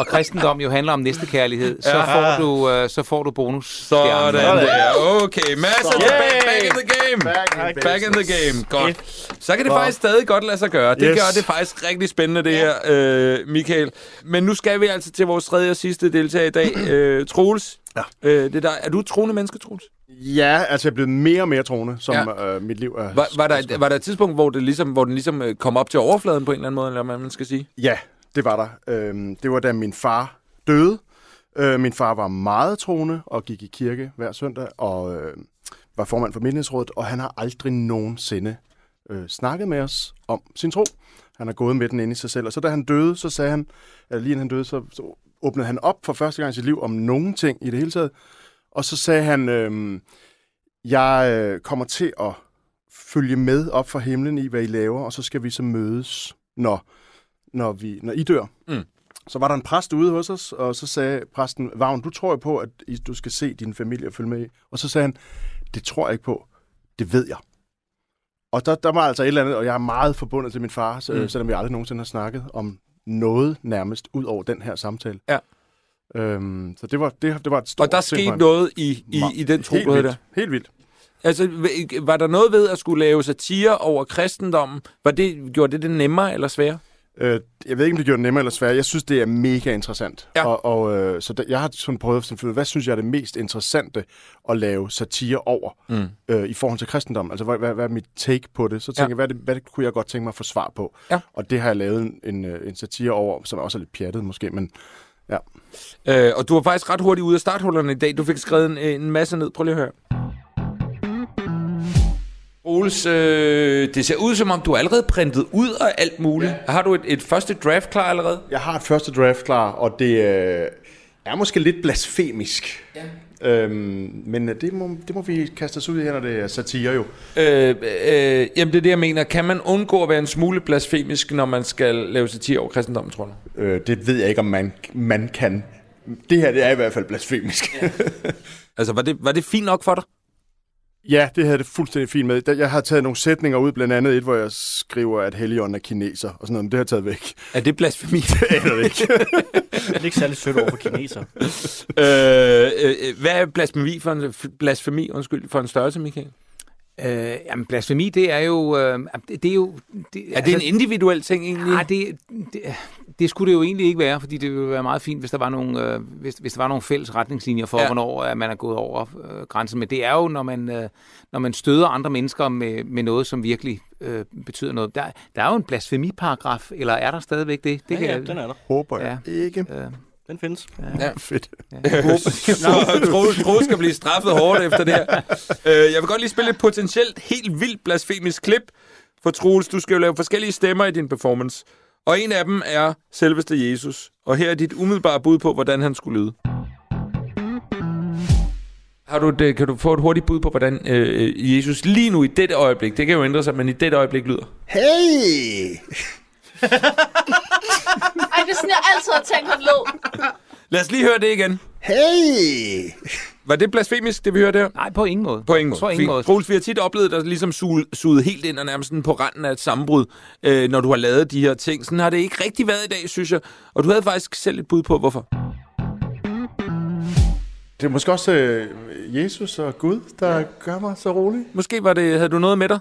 og kristendom jo handler om næstekærlighed, så får du, øh, så får du bonus. Sådan der. Okay, Mads er tilbage. Back in the game. Back in Back in the game. Godt. Så kan det faktisk stadig godt lade sig gøre. Det Yes. gør det faktisk rigtig spændende, det her, øh, Michael. Men nu skal vi altså til vores tredje og sidste deltager i dag. Øh, Troels. Ja. Øh, det der, er du et troende menneske, Troels? Ja, altså jeg er blevet mere og mere troende, som Ja. ja. øh, mit liv er. Var, var, der, var der et tidspunkt, hvor, det ligesom, hvor den ligesom øh, kom op til overfladen på en eller anden måde, eller hvad man skal sige? Ja, det var der. Øhm, det var da min far døde. Øh, min far var meget troende og gik i kirke hver søndag og øh, var formand for menighedsrådet, og han har aldrig nogensinde øh, snakket med os om sin tro. Han har gået med den inde i sig selv. Og så da han døde, så sagde han, eller lige inden han døde, så, så åbnede han op for første gang i sit liv om nogen ting i det hele taget. Og så sagde han, øh, jeg øh, kommer til at følge med op fra himlen i, hvad I laver, og så skal vi så mødes, når, når, vi, når I dør. Mm. Så var der en præst ude hos os, og så sagde præsten, Vagn, du tror jo på, at du skal se din familie og følge med i. Og så sagde han, det tror jeg ikke på, det ved jeg. Og der, der var altså et eller andet, og jeg er meget forbundet til min far, så, Mm. selvom vi aldrig nogensinde har snakket om noget nærmest ud over den her samtale. Ja. Øhm, så det var, det, det var et stort Og der skete noget i, i, i den tro, Helt vildt. der. Helt vildt. Altså, var der noget ved at skulle lave satire over kristendommen? Var det, gjorde det det nemmere eller sværere? Øh, jeg ved ikke, om det gjorde det nemmere eller sværere. Jeg synes, det er mega interessant. Ja. Og, og, øh, så der, jeg har sådan prøvet at finde ud af, hvad synes jeg er det mest interessante at lave satire over Mm. øh, i forhold til kristendom? Altså, hvad, hvad, hvad er mit take på det? Så tænker Ja. jeg, hvad, det, hvad kunne jeg godt tænke mig at få svar på? Ja. Og det har jeg lavet en, en, øh, en satire over, som også er lidt pjattet måske, men Øh, og du var faktisk ret hurtigt ude af starthullerne i dag. Du fik skrevet en, en masse ned. Prøv lige at høre. Oles, øh, det ser ud som om, du er allerede printet ud af alt muligt. Ja. Har du et, et første draft klar allerede? jeg har et første draft klar, og det øh, er måske lidt blasfemisk. Ja. Øhm, men det må, det må vi kaste os ud i her, når det er satire jo. Øh, øh, jamen, det er det, jeg mener. Kan man undgå at være en smule blasfemisk, når man skal lave satire over kristendommen, tror du? Øh, det ved jeg ikke, om man, man kan. Det her, det er i hvert fald blasfemisk. Ja, Altså, var det, var det fint nok for dig? Ja det havde det fuldstændig fint med. Jeg har taget nogle sætninger ud, blandt andet et, hvor jeg skriver, at Helion er kineser, og sådan noget, men det har jeg taget væk. Er det blasfemi? Det aner det ikke. Det er ikke særlig sødt over for kineser. øh, øh, hvad er blasfemi for en, blasfemi, undskyld, for en størrelse, Michael? Øh, jamen, blasfemi, det er jo... Øh, det, det er jo... Det, Er det en individuel ting egentlig? Nej, det, det, det skulle det jo egentlig ikke være, fordi det ville være meget fint, hvis der var nogle, øh, hvis, hvis der var nogle fælles retningslinjer for, Ja. ja. hvornår at man er gået over øh, grænsen. Men det er jo, når man, øh, når man støder andre mennesker med, med noget, som virkelig øh, betyder noget. Der, der er jo en blasfemiparagraf, eller er der stadigvæk det? det Ja, ja, den er der. Håber jeg Ja. ikke. Øh, Den findes. Ja. Fedt. Så Troels, Troels skal blive straffet hårdt efter det her. Øh, jeg vil godt lige spille et potentielt helt vildt blasfemisk klip. For Troels, du skal jo lave forskellige stemmer i din performance. Og en af dem er selveste Jesus. Og her er dit umiddelbare bud på, hvordan han skulle lyde. Har du det, kan du få et hurtigt bud på, hvordan øh, Jesus lige nu i dette øjeblik, det kan jo ændre sig, men i dette øjeblik lyder? Hey! Ej, det er sådan, jeg altid har tænkt, han lød. Lad os lige høre det igen. Hey! Var det blasfemisk, det vi hørte her? nej, på ingen måde. På ingen måde. På ingen Fint. måde. Troels, vi har tit oplevet dig ligesom suget, helt ind og nærmest sådan på randen af et sammenbrud, øh, når du har lavet de her ting. Sådan har det ikke rigtig været i dag, synes jeg. Og du havde faktisk selv et bud på, hvorfor. Det er måske også øh, Jesus og Gud, der ja. gør mig så rolig. Måske var det, havde du noget med dig?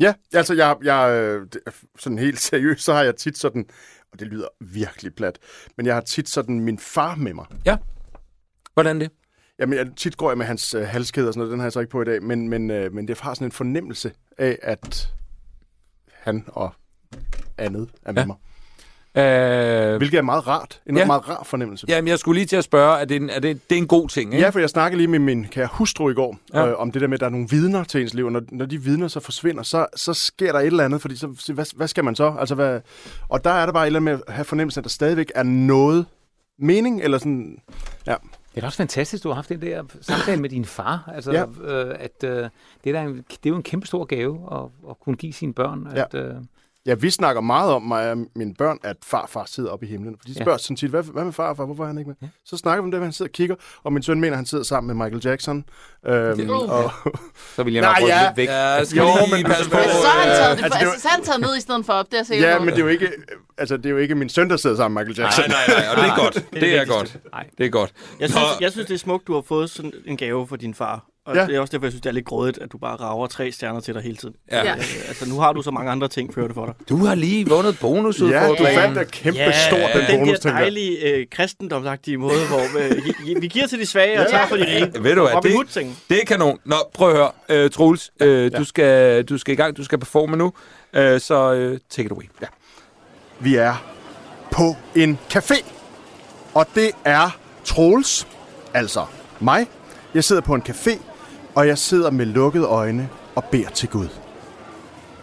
Ja, altså jeg, jeg øh, det er sådan helt seriøst, så har jeg tit sådan, og det lyder virkelig plat, men jeg har tit sådan min far med mig. Hvordan det? Jamen, jeg, tit går jeg med hans øh, halskæde og sådan noget, den har jeg så ikke på i dag, men, men, øh, men det har sådan en fornemmelse af, at han og andet er med Ja. mig. Øh, Hvilket er meget rart. En Ja. ja. meget rar fornemmelse. jamen, jeg skulle lige til at spørge, er det en, er det, det er en god ting, ikke? Ja, for jeg snakkede lige med min kære hustru i går, Ja. ja. øh, om det der med, at der er nogle vidner til ens liv, og når, når de vidner så forsvinder, så, så sker der et eller andet, fordi så, så hvad, hvad skal man så? Altså, hvad, og der er der bare et eller andet med at have fornemmelsen, at der stadigvæk er noget mening, eller sådan, ja. Det er da også fantastisk, du har haft den der samtale med din far. Altså, Ja. øh, at, øh, det, er en, det er jo en kæmpe stor gave at, at kunne give sine børn. At, øh, Ja, vi snakker meget om mig og mine børn, at farfar sidder oppe i himlen. For de Ja. spørger sådan tit, hvad, hvad med farfar? Hvorfor er han ikke med? Ja. Så snakker vi om det, hvor han sidder og kigger, og min søn mener, at han sidder sammen med Michael Jackson. Øhm, og, så vil jeg nok ja. lidt væk. Ja, skal Jo, men på. altså, Så har han taget det, altså, altså, det var- altså, så har han taget ned i stedet for op, det er ja, men det er jo ikke, altså, det er jo ikke min søn, der sidder sammen med Michael Jackson. Nej, nej, nej, og det er godt. Det er vigtigste. godt. Nej. Det er godt. Jeg synes, jeg synes, det er smukt, du har fået sådan en gave for din far. Og Ja. det er også derfor, jeg synes, det er lidt grådigt, at du bare rager tre stjerner til dig hele tiden. Ja. Ja. Øh, altså, nu har du så mange andre ting, fører det for dig. Du har lige vundet Ja, du bonusudfordringen. fandt da kæmpe ja, stor den den bonus, der tænker jeg. dejlige øh, kristendomsagtige måde, hvor øh, vi, vi giver til de svage og Ja. tager for de rige. Ved du hvad, det, Hood-ting. det er kanon. Nå, prøv at høre, uh, Troels. Uh, ja. du, skal, du skal i gang, du skal performe nu. Uh, så uh, take it away. Ja. Vi er på en café, og det er Troels, altså mig. Jeg sidder på en café, og jeg sidder med lukkede øjne og beder til Gud.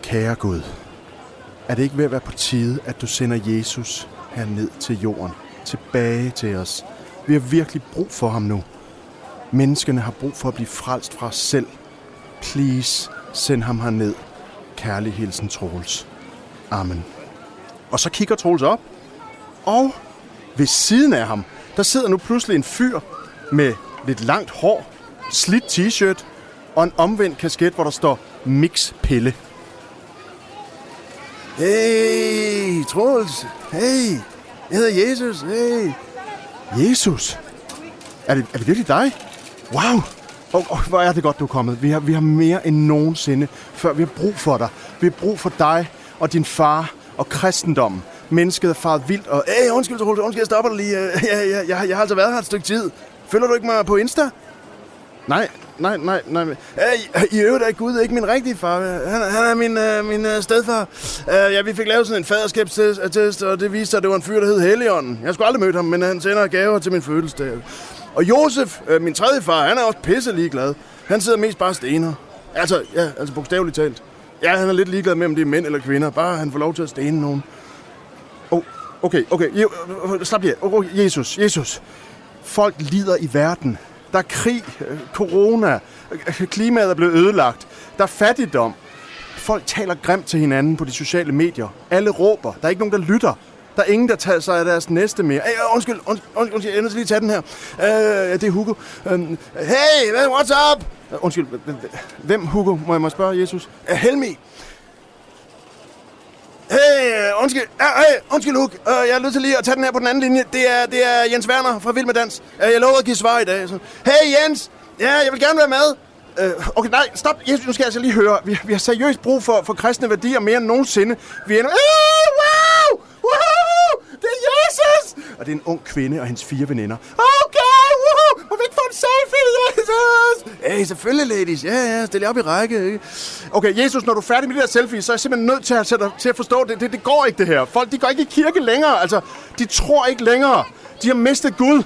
Kære Gud, er det ikke ved at være på tide, at du sender Jesus herned til jorden, tilbage til os? Vi har virkelig brug for ham nu. Menneskene har brug for at blive frelst fra os selv. Please, send ham herned. Kærlig hilsen, Troels. Amen. Og så kigger Troels op, og ved siden af ham, der sidder nu pludselig en fyr med lidt langt hår, slidt t-shirt og en omvendt kasket, hvor der står Mix Pille. Hey, Troels. Hey, jeg hedder Jesus. Hey. Jesus? Er det, er det virkelig dig? Wow. Og, og hvor er det godt, du er kommet. Vi har, vi har mere end nogensinde før. Vi har brug for dig. Vi har brug for dig og din far og kristendommen. Mennesket er faret vildt, og... Hey, undskyld, Troels, undskyld, jeg stopper dig lige. Øh, Ja, ja, jeg, jeg har altså været her et stykke tid. Følger du ikke mig på Insta? Nej, nej, nej, nej. Hey, I øvrigt er Gud ikke min rigtige far. Han, han er min, øh, min øh, stedfar. Øh, ja, vi fik lavet sådan en faderskabstest, og det viste sig, at det var en fyr, der hed Helligånden. Jeg skulle aldrig møde ham, men han sender gaver til min fødselsdag. Og Josef, øh, min tredje far, han er også pisse ligeglad. Han sidder mest bare stener. Altså, ja, altså bogstaveligt talt. Ja, han er lidt ligeglad med, om det er mænd eller kvinder. Bare han får lov til at stene nogen. Oh, okay, okay. Je, øh, øh, øh, slap lige af. Oh, oh, Jesus, Jesus. Folk lider i verden. Der er krig, øh, corona, øh, klimaet er blevet ødelagt. Der er fattigdom. Folk taler grimt til hinanden på de sociale medier. Alle råber. Der er ikke nogen, der lytter. Der er ingen, der tager sig af deres næste mere. Hey, øh, undskyld, undskyld, undskyld, undskyld, jeg er nødt til lige at tage den her. Øh, det er Hugo. Um, hey, what's up? Uh, undskyld, hvem Hugo, må jeg må spørge Jesus? Helmi. Hey, øh, undskyld, Ja, hey, undskyld Luke. Uh, jeg er nødt til lige at tage den her på den anden linje. Det er, det er Jens Werner fra Vild med Dans. Uh, jeg lovede at give svar i dag. Så, hey Jens, ja, jeg vil gerne være med. Uh, okay, nej, stop. Jesus, nu skal jeg altså lige høre. Vi, vi har seriøst brug for, for kristne værdier mere end nogensinde. Vi er nu... Uh, wow! Wow! Det er Jesus! Og det er en ung kvinde og hendes fire veninder. Okay, Jesus? Hey, selvfølgelig, ladies. Ja, ja, stil jer op i række. ikke? Okay, Jesus, når du er færdig med det der selfie, så er jeg simpelthen nødt til at, til at, til at forstå, det, det, det går ikke, det her. Folk, de går ikke i kirke længere. Altså, de tror ikke længere. De har mistet Gud.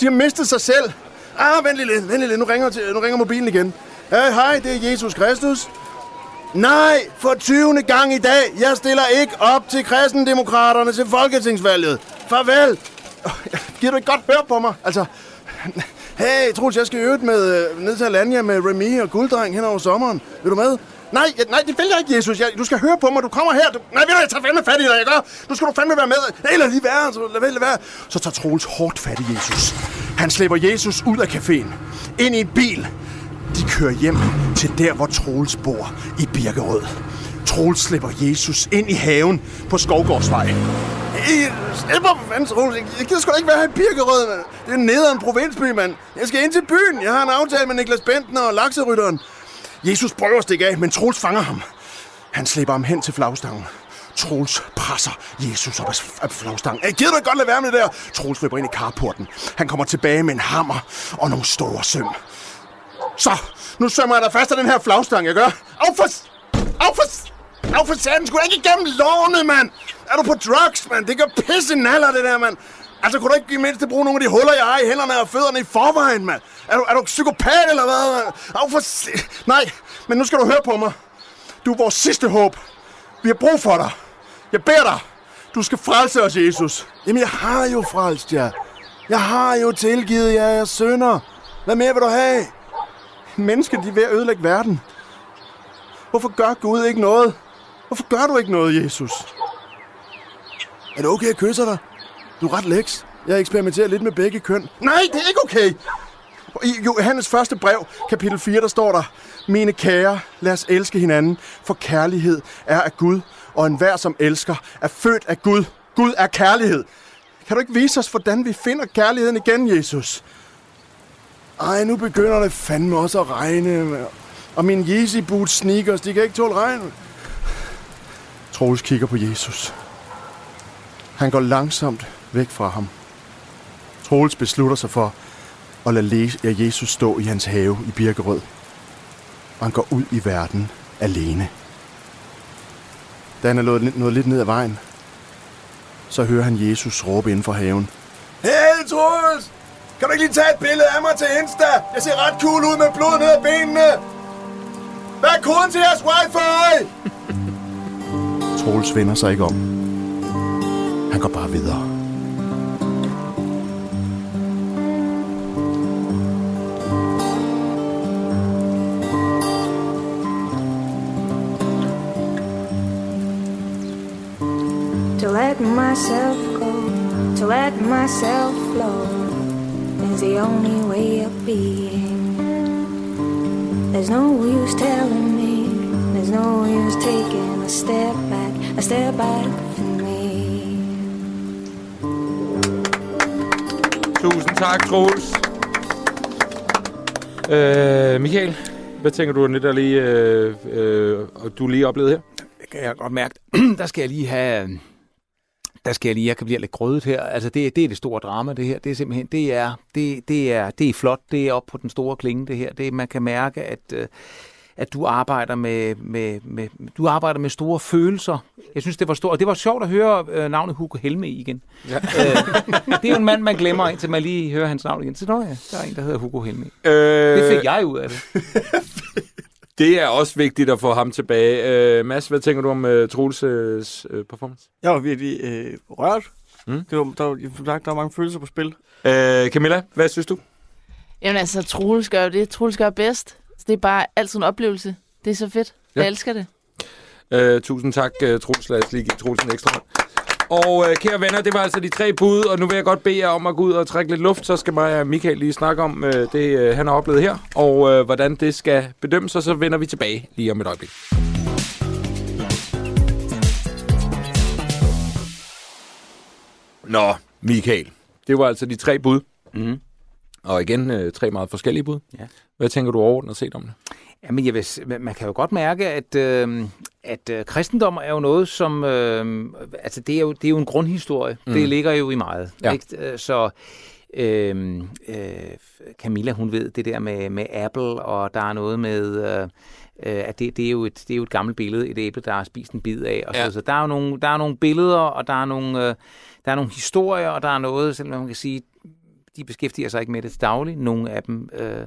De har mistet sig selv. Ah, vent lige lidt, vent lige lidt. Nu ringer, til, nu ringer mobilen igen. Hey, hej, det er Jesus Kristus. Nej, for 20. gang i dag. Jeg stiller ikke op til kristendemokraterne til folketingsvalget. Farvel. Giver du ikke godt høre på mig? Altså, hey, Troels, jeg skal øve med, øh, ned til Alanya med Remy og Gulddreng hen over sommeren. Vil du med? Nej, jeg, nej, det vil jeg ikke, Jesus. Jeg, du skal høre på mig. Du kommer her. Du, nej, ved du, jeg tager fandme fat i dig, jeg gør. Nu skal du fandme være med. Eller lige være. Så lad, lad være. Så tager Troels hårdt fat i Jesus. Han slæber Jesus ud af caféen. Ind i en bil. De kører hjem til der, hvor Troels bor i Birkerød. Troels slipper Jesus ind i haven på Skovgårdsvej. I slipper for fanden, Troels. Jeg- Jeg gider sgu da ikke være her i Birkerød, mand. Det er nede en provinsby, mand. Jeg skal ind til byen. Jeg har en aftale med Niklas Benten og lakserytteren. Jesus prøver at stikke af, men Troels fanger ham. Han slipper ham hen til flagstangen. Troels presser Jesus op af- flagstangen. Hey, gider du ikke godt lade være med det der? Troels løber ind i carporten. Han kommer tilbage med en hammer og nogle store søm. Så, nu sømmer jeg dig fast af den her flagstang, jeg gør. Af for... Af for... Af for satan, skulle ikke igennem lårene, mand! Er du på drugs, mand? Det gør pisse naller, det der, mand. Altså, kunne du ikke i mindste bruge nogle af de huller, jeg har i hænderne og fødderne i forvejen, mand? Er du, er du psykopat, eller hvad, mand? Af for... Nej, men nu skal du høre på mig. Du er vores sidste håb. Vi har brug for dig. Jeg beder dig. Du skal frelse os, Jesus. Jamen, jeg har jo frelst jer. Jeg har jo tilgivet jer jeg sønder. Hvad mere vil du have? Mennesker, de er ved at ødelægge verden. Hvorfor gør Gud ikke noget? Hvorfor gør du ikke noget, Jesus? Er det okay, at kysse dig? Du er ret læks. Jeg eksperimenterer lidt med begge køn. Nej, det er ikke okay! I Johannes første brev, kapitel 4, der står der, Mine kære, lad os elske hinanden, for kærlighed er af Gud, og enhver, som elsker, er født af Gud. Gud er kærlighed. Kan du ikke vise os, hvordan vi finder kærligheden igen, Jesus? Ej, nu begynder det fandme også at regne. Og min Yeezy Boots sneakers, de kan ikke tåle regn. Troels kigger på Jesus. Han går langsomt væk fra ham. Troels beslutter sig for at lade Jesus stå i hans have i Birkerød. Og han går ud i verden alene. Da han er nået, nået lidt ned ad vejen, så hører han Jesus råbe inden for haven. Hey, Troels! Kan du ikke lige tage et billede af mig til Insta? Jeg ser ret cool ud med blod ned ad benene. Hvad er koden til jeres wifi? Troels vender sig ikke om. Han går bare videre. To let myself go, to let myself flow is the only way of being. There's no use telling me, there's no use taking a step back, a step back for me. Tusind tak, Troels. Øh, Michael, hvad tænker du om det, der lige, øh, øh, og du lige oplevede her? Det kan jeg godt mærke. der skal jeg lige have... Der skal jeg lige, jeg kan blive lidt grødet her. Altså, det, det er det store drama, det her. Det er simpelthen, det er, det, det er, det er flot. Det er op på den store klinge, det her. Det, man kan mærke, at, øh, at du arbejder med, med, med, du arbejder med store følelser. Jeg synes, det var stort. Og det var sjovt at høre øh, navnet Hugo Helme igen. Ja. øh, det er jo en mand, man glemmer, indtil man lige hører hans navn igen. Så nå ja, der er en, der hedder Hugo Helme. Øh, Det fik jeg ud af det. Det er også vigtigt at få ham tilbage. Øh, Mads, hvad tænker du om øh, Troels' øh, performance? Jeg var virkelig øh, rørt. Mm. Det var, der, var, som sagt, der var mange følelser på spil. Øh, Camilla, hvad synes du? Jamen altså, Troels gør det. Troels gør bedst. Så det er bare altid en oplevelse. Det er så fedt. Jeg Ja. elsker det. Øh, tusind tak, øh, Troels. Lad os lige give Troels en ekstra hånd. Og øh, kære venner, det var altså de tre bud, og nu vil jeg godt bede jer om at gå ud og trække lidt luft, så skal mig og Michael lige snakke om øh, det, øh, han har oplevet her, og øh, hvordan det skal bedømmes, og så vender vi tilbage lige om et øjeblik. Nå, Michael, det var altså de tre bud. Mhm. Og igen, øh, tre meget forskellige bud. Ja. Hvad tænker du overordnet set om det? Jamen, jeg vil, man kan jo godt mærke, at, øh, at øh, kristendom er jo noget, som... Øh, altså, det er, jo, det er jo en grundhistorie. Mm. Det ligger jo i meget. Ja. Ikke? Øh, Så øh, øh, Camilla, hun ved det der med, med Apple, og der er noget med... Øh, øh, at det, det, er jo et, det er jo et gammelt billede, et æble, der er spist en bid af. Og så, Ja. ja. så der er jo nogle, der er nogle billeder, og der er nogle, øh, der er nogle historier, og der er noget, selvom man kan sige, de beskæftiger sig ikke med det til daglig. Nogle af dem øh,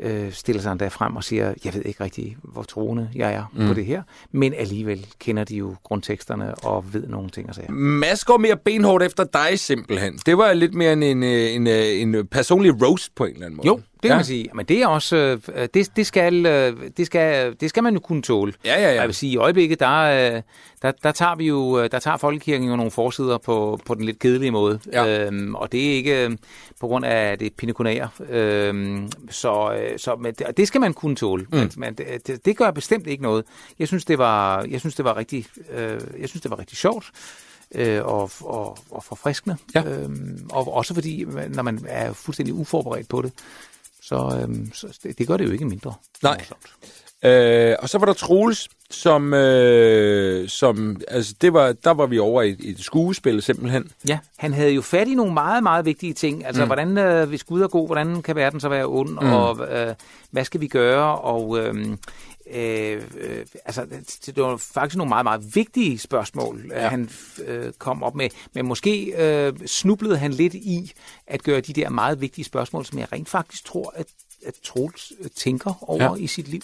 øh, stiller sig endda frem og siger, jeg ved ikke rigtig, hvor troende jeg er mm. på det her, men alligevel kender de jo grundteksterne og ved nogle ting og sager. Mads går mere benhårdt efter dig simpelthen. Det var lidt mere en, en, en, en, personlig roast på en eller anden måde. Jo, kan ja. man sige. Men det er også, øh, det, det, skal, øh, det, skal, det skal man jo kunne tåle. Ja, ja, ja. Jeg vil sige, i øjeblikket, der, øh, der, der tager vi jo, der tager Folkekirken jo nogle forsider på, på den lidt kedelige måde. Ja. Øhm, og det er ikke på grund af det pinakunære. Øhm, så så men det, det skal man kunne tåle. Mm. Men, det, det gør bestemt ikke noget. Jeg synes, det var, jeg synes, det var rigtig, øh, jeg synes, det var rigtig sjovt øh, og, og, og forfriskende. Ja. Øhm, og også fordi, når man er fuldstændig uforberedt på det, så, øhm, så det, det gør det jo ikke mindre. Nej. Øh, og så var der Troels, som, øh, som altså det var, der var vi over i, i et skuespil simpelthen. Ja, han havde jo fat i nogle meget, meget vigtige ting. Altså, mm. hvordan, øh, hvis Gud er god, hvordan kan verden så være ond, mm. og øh, hvad skal vi gøre, og... Øh, Øh, øh, altså, det, det var faktisk nogle meget, meget vigtige spørgsmål, ja. han øh, kom op med. Men måske øh, snublede han lidt i at gøre de der meget vigtige spørgsmål, som jeg rent faktisk tror, at, at Troels øh, tænker over Ja. i sit liv.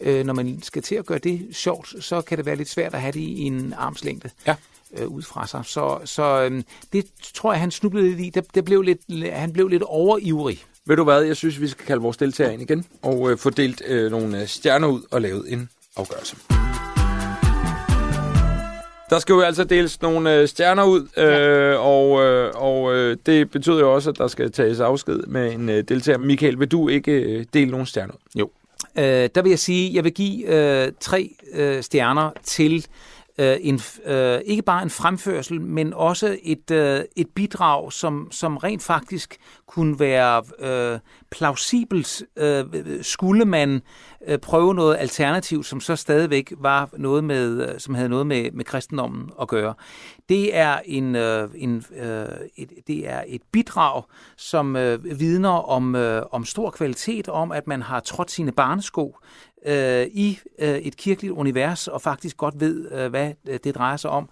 Øh, når man skal til at gøre det sjovt, så kan det være lidt svært at have det i en armslængde Ja. øh, ud fra sig. Så, så øhm, det tror jeg, han snublede lidt i. Det, det blev lidt, han blev lidt overivrig. Ved du hvad, jeg synes, vi skal kalde vores deltagere ind igen, og øh, få delt øh, nogle øh, stjerner ud og lavet en afgørelse. Der skal jo altså deles nogle øh, stjerner ud, øh, og, øh, og øh, det betyder jo også, at der skal tages afsked med en øh, deltager. Michael, vil du ikke øh, dele nogle stjerner ud? Jo. Øh, der vil jeg sige, at jeg vil give øh, tre øh, stjerner til øh, en, øh, ikke bare en fremførsel, men også et, øh, et bidrag, som, som rent faktisk kunne være øh, plausibelt, øh, skulle man øh, prøve noget alternativt, som så stadigvæk var noget med, øh, som havde noget med, med kristendommen at gøre. Det er en, øh, en øh, et, det er et bidrag, som øh, vidner om, øh, om stor kvalitet, om at man har trådt sine barnesko øh, i øh, et kirkeligt univers, og faktisk godt ved, øh, hvad øh, det drejer sig om.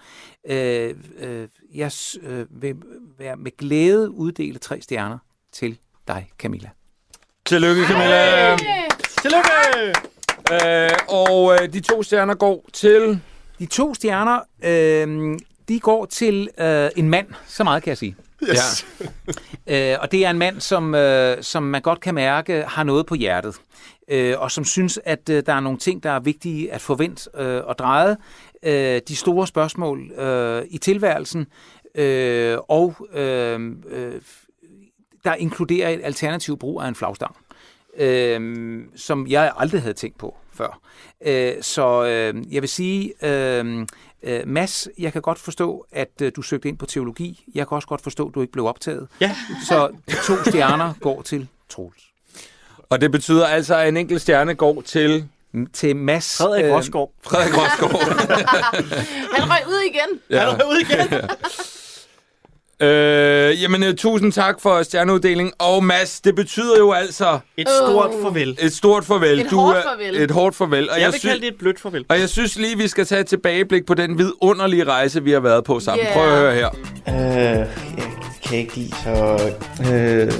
Øh, øh, jeg øh, vil være med glæde uddele tre stjerner til dig, Camilla. Tillykke, Camilla! Tillykke! Øh, og øh, de to stjerner går til... De to stjerner, øh, de går til øh, en mand, så meget kan jeg sige. Yes. Øh, og det er en mand, som, øh, som man godt kan mærke har noget på hjertet. Øh, og som synes, at øh, der er nogle ting, der er vigtige at forvente øh, og dreje. Øh, de store spørgsmål øh, i tilværelsen. Øh, og øh, øh, der inkluderer et alternativ brug af en flagstang. Øh, som jeg aldrig havde tænkt på før. Øh, så øh, jeg vil sige, øh, øh, Mads, jeg kan godt forstå, at øh, du søgte ind på teologi. Jeg kan også godt forstå, at du ikke blev optaget. Ja. Så to stjerner går til Troels. Og det betyder altså, at en enkelt stjerne går til Til Mads. Frederik øh, Rosgaard. Frederik Rosgaard. Han røg ud igen. ja. Er du ude igen? Øh, jamen, uh, tusind tak for stjerneuddeling. Og Mads, det betyder jo altså Et stort farvel. et stort farvel. Et hårdt er- farvel. Et hårdt farvel. Og Jeg vil sy- kalde det et blødt farvel. Og jeg synes lige, vi skal tage et tilbageblik på den vidunderlige rejse, vi har været på sammen. Yeah. Prøv at høre her. Øh, jeg kan ikke lide, så... Øh,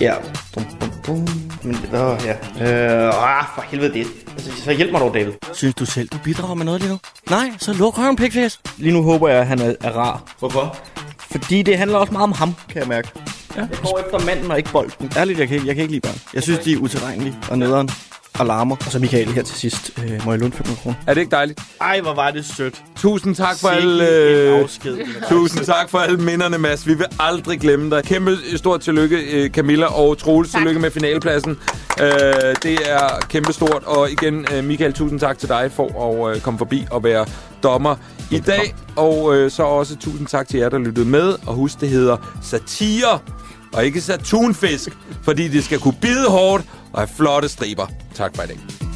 ja. Bum, bum, bum. Men, åh, ja. Øh, ah, for helvede det. Altså, så hjælp mig dog, David. Synes du selv, du bidrager med noget lige nu? Nej, så luk røven, pigfæs. Lige nu håber jeg, at han er, er rar. Hvorfor? Fordi det handler også meget om ham, kan jeg mærke. Ja. Jeg går efter manden og ikke bolden. Ærligt, jeg kan, ikke- jeg kan ikke lide børn. Jeg synes, de er utilregnelige og nederen. og larmer. Og så Michael her til sidst. Øh, må jeg låne 500 kroner? Er det ikke dejligt? Ej, hvor var det sødt. Tusind tak for Sikke alle... Øh, afsked. tusind tak for alle minderne, Mads. Vi vil aldrig glemme dig. Kæmpe stort tillykke, øh, Camilla og Troels. Tak. Tillykke med finalepladsen. Øh, det er kæmpe stort. Og igen, øh, Michael, tusind tak til dig for at øh, komme forbi og være dommer i dag. Og øh, så også tusind tak til jer, der lyttede med. Og husk, det hedder satire og ikke satunfisk, fordi det skal kunne bide hårdt og have flotte striber. Tak for i dag.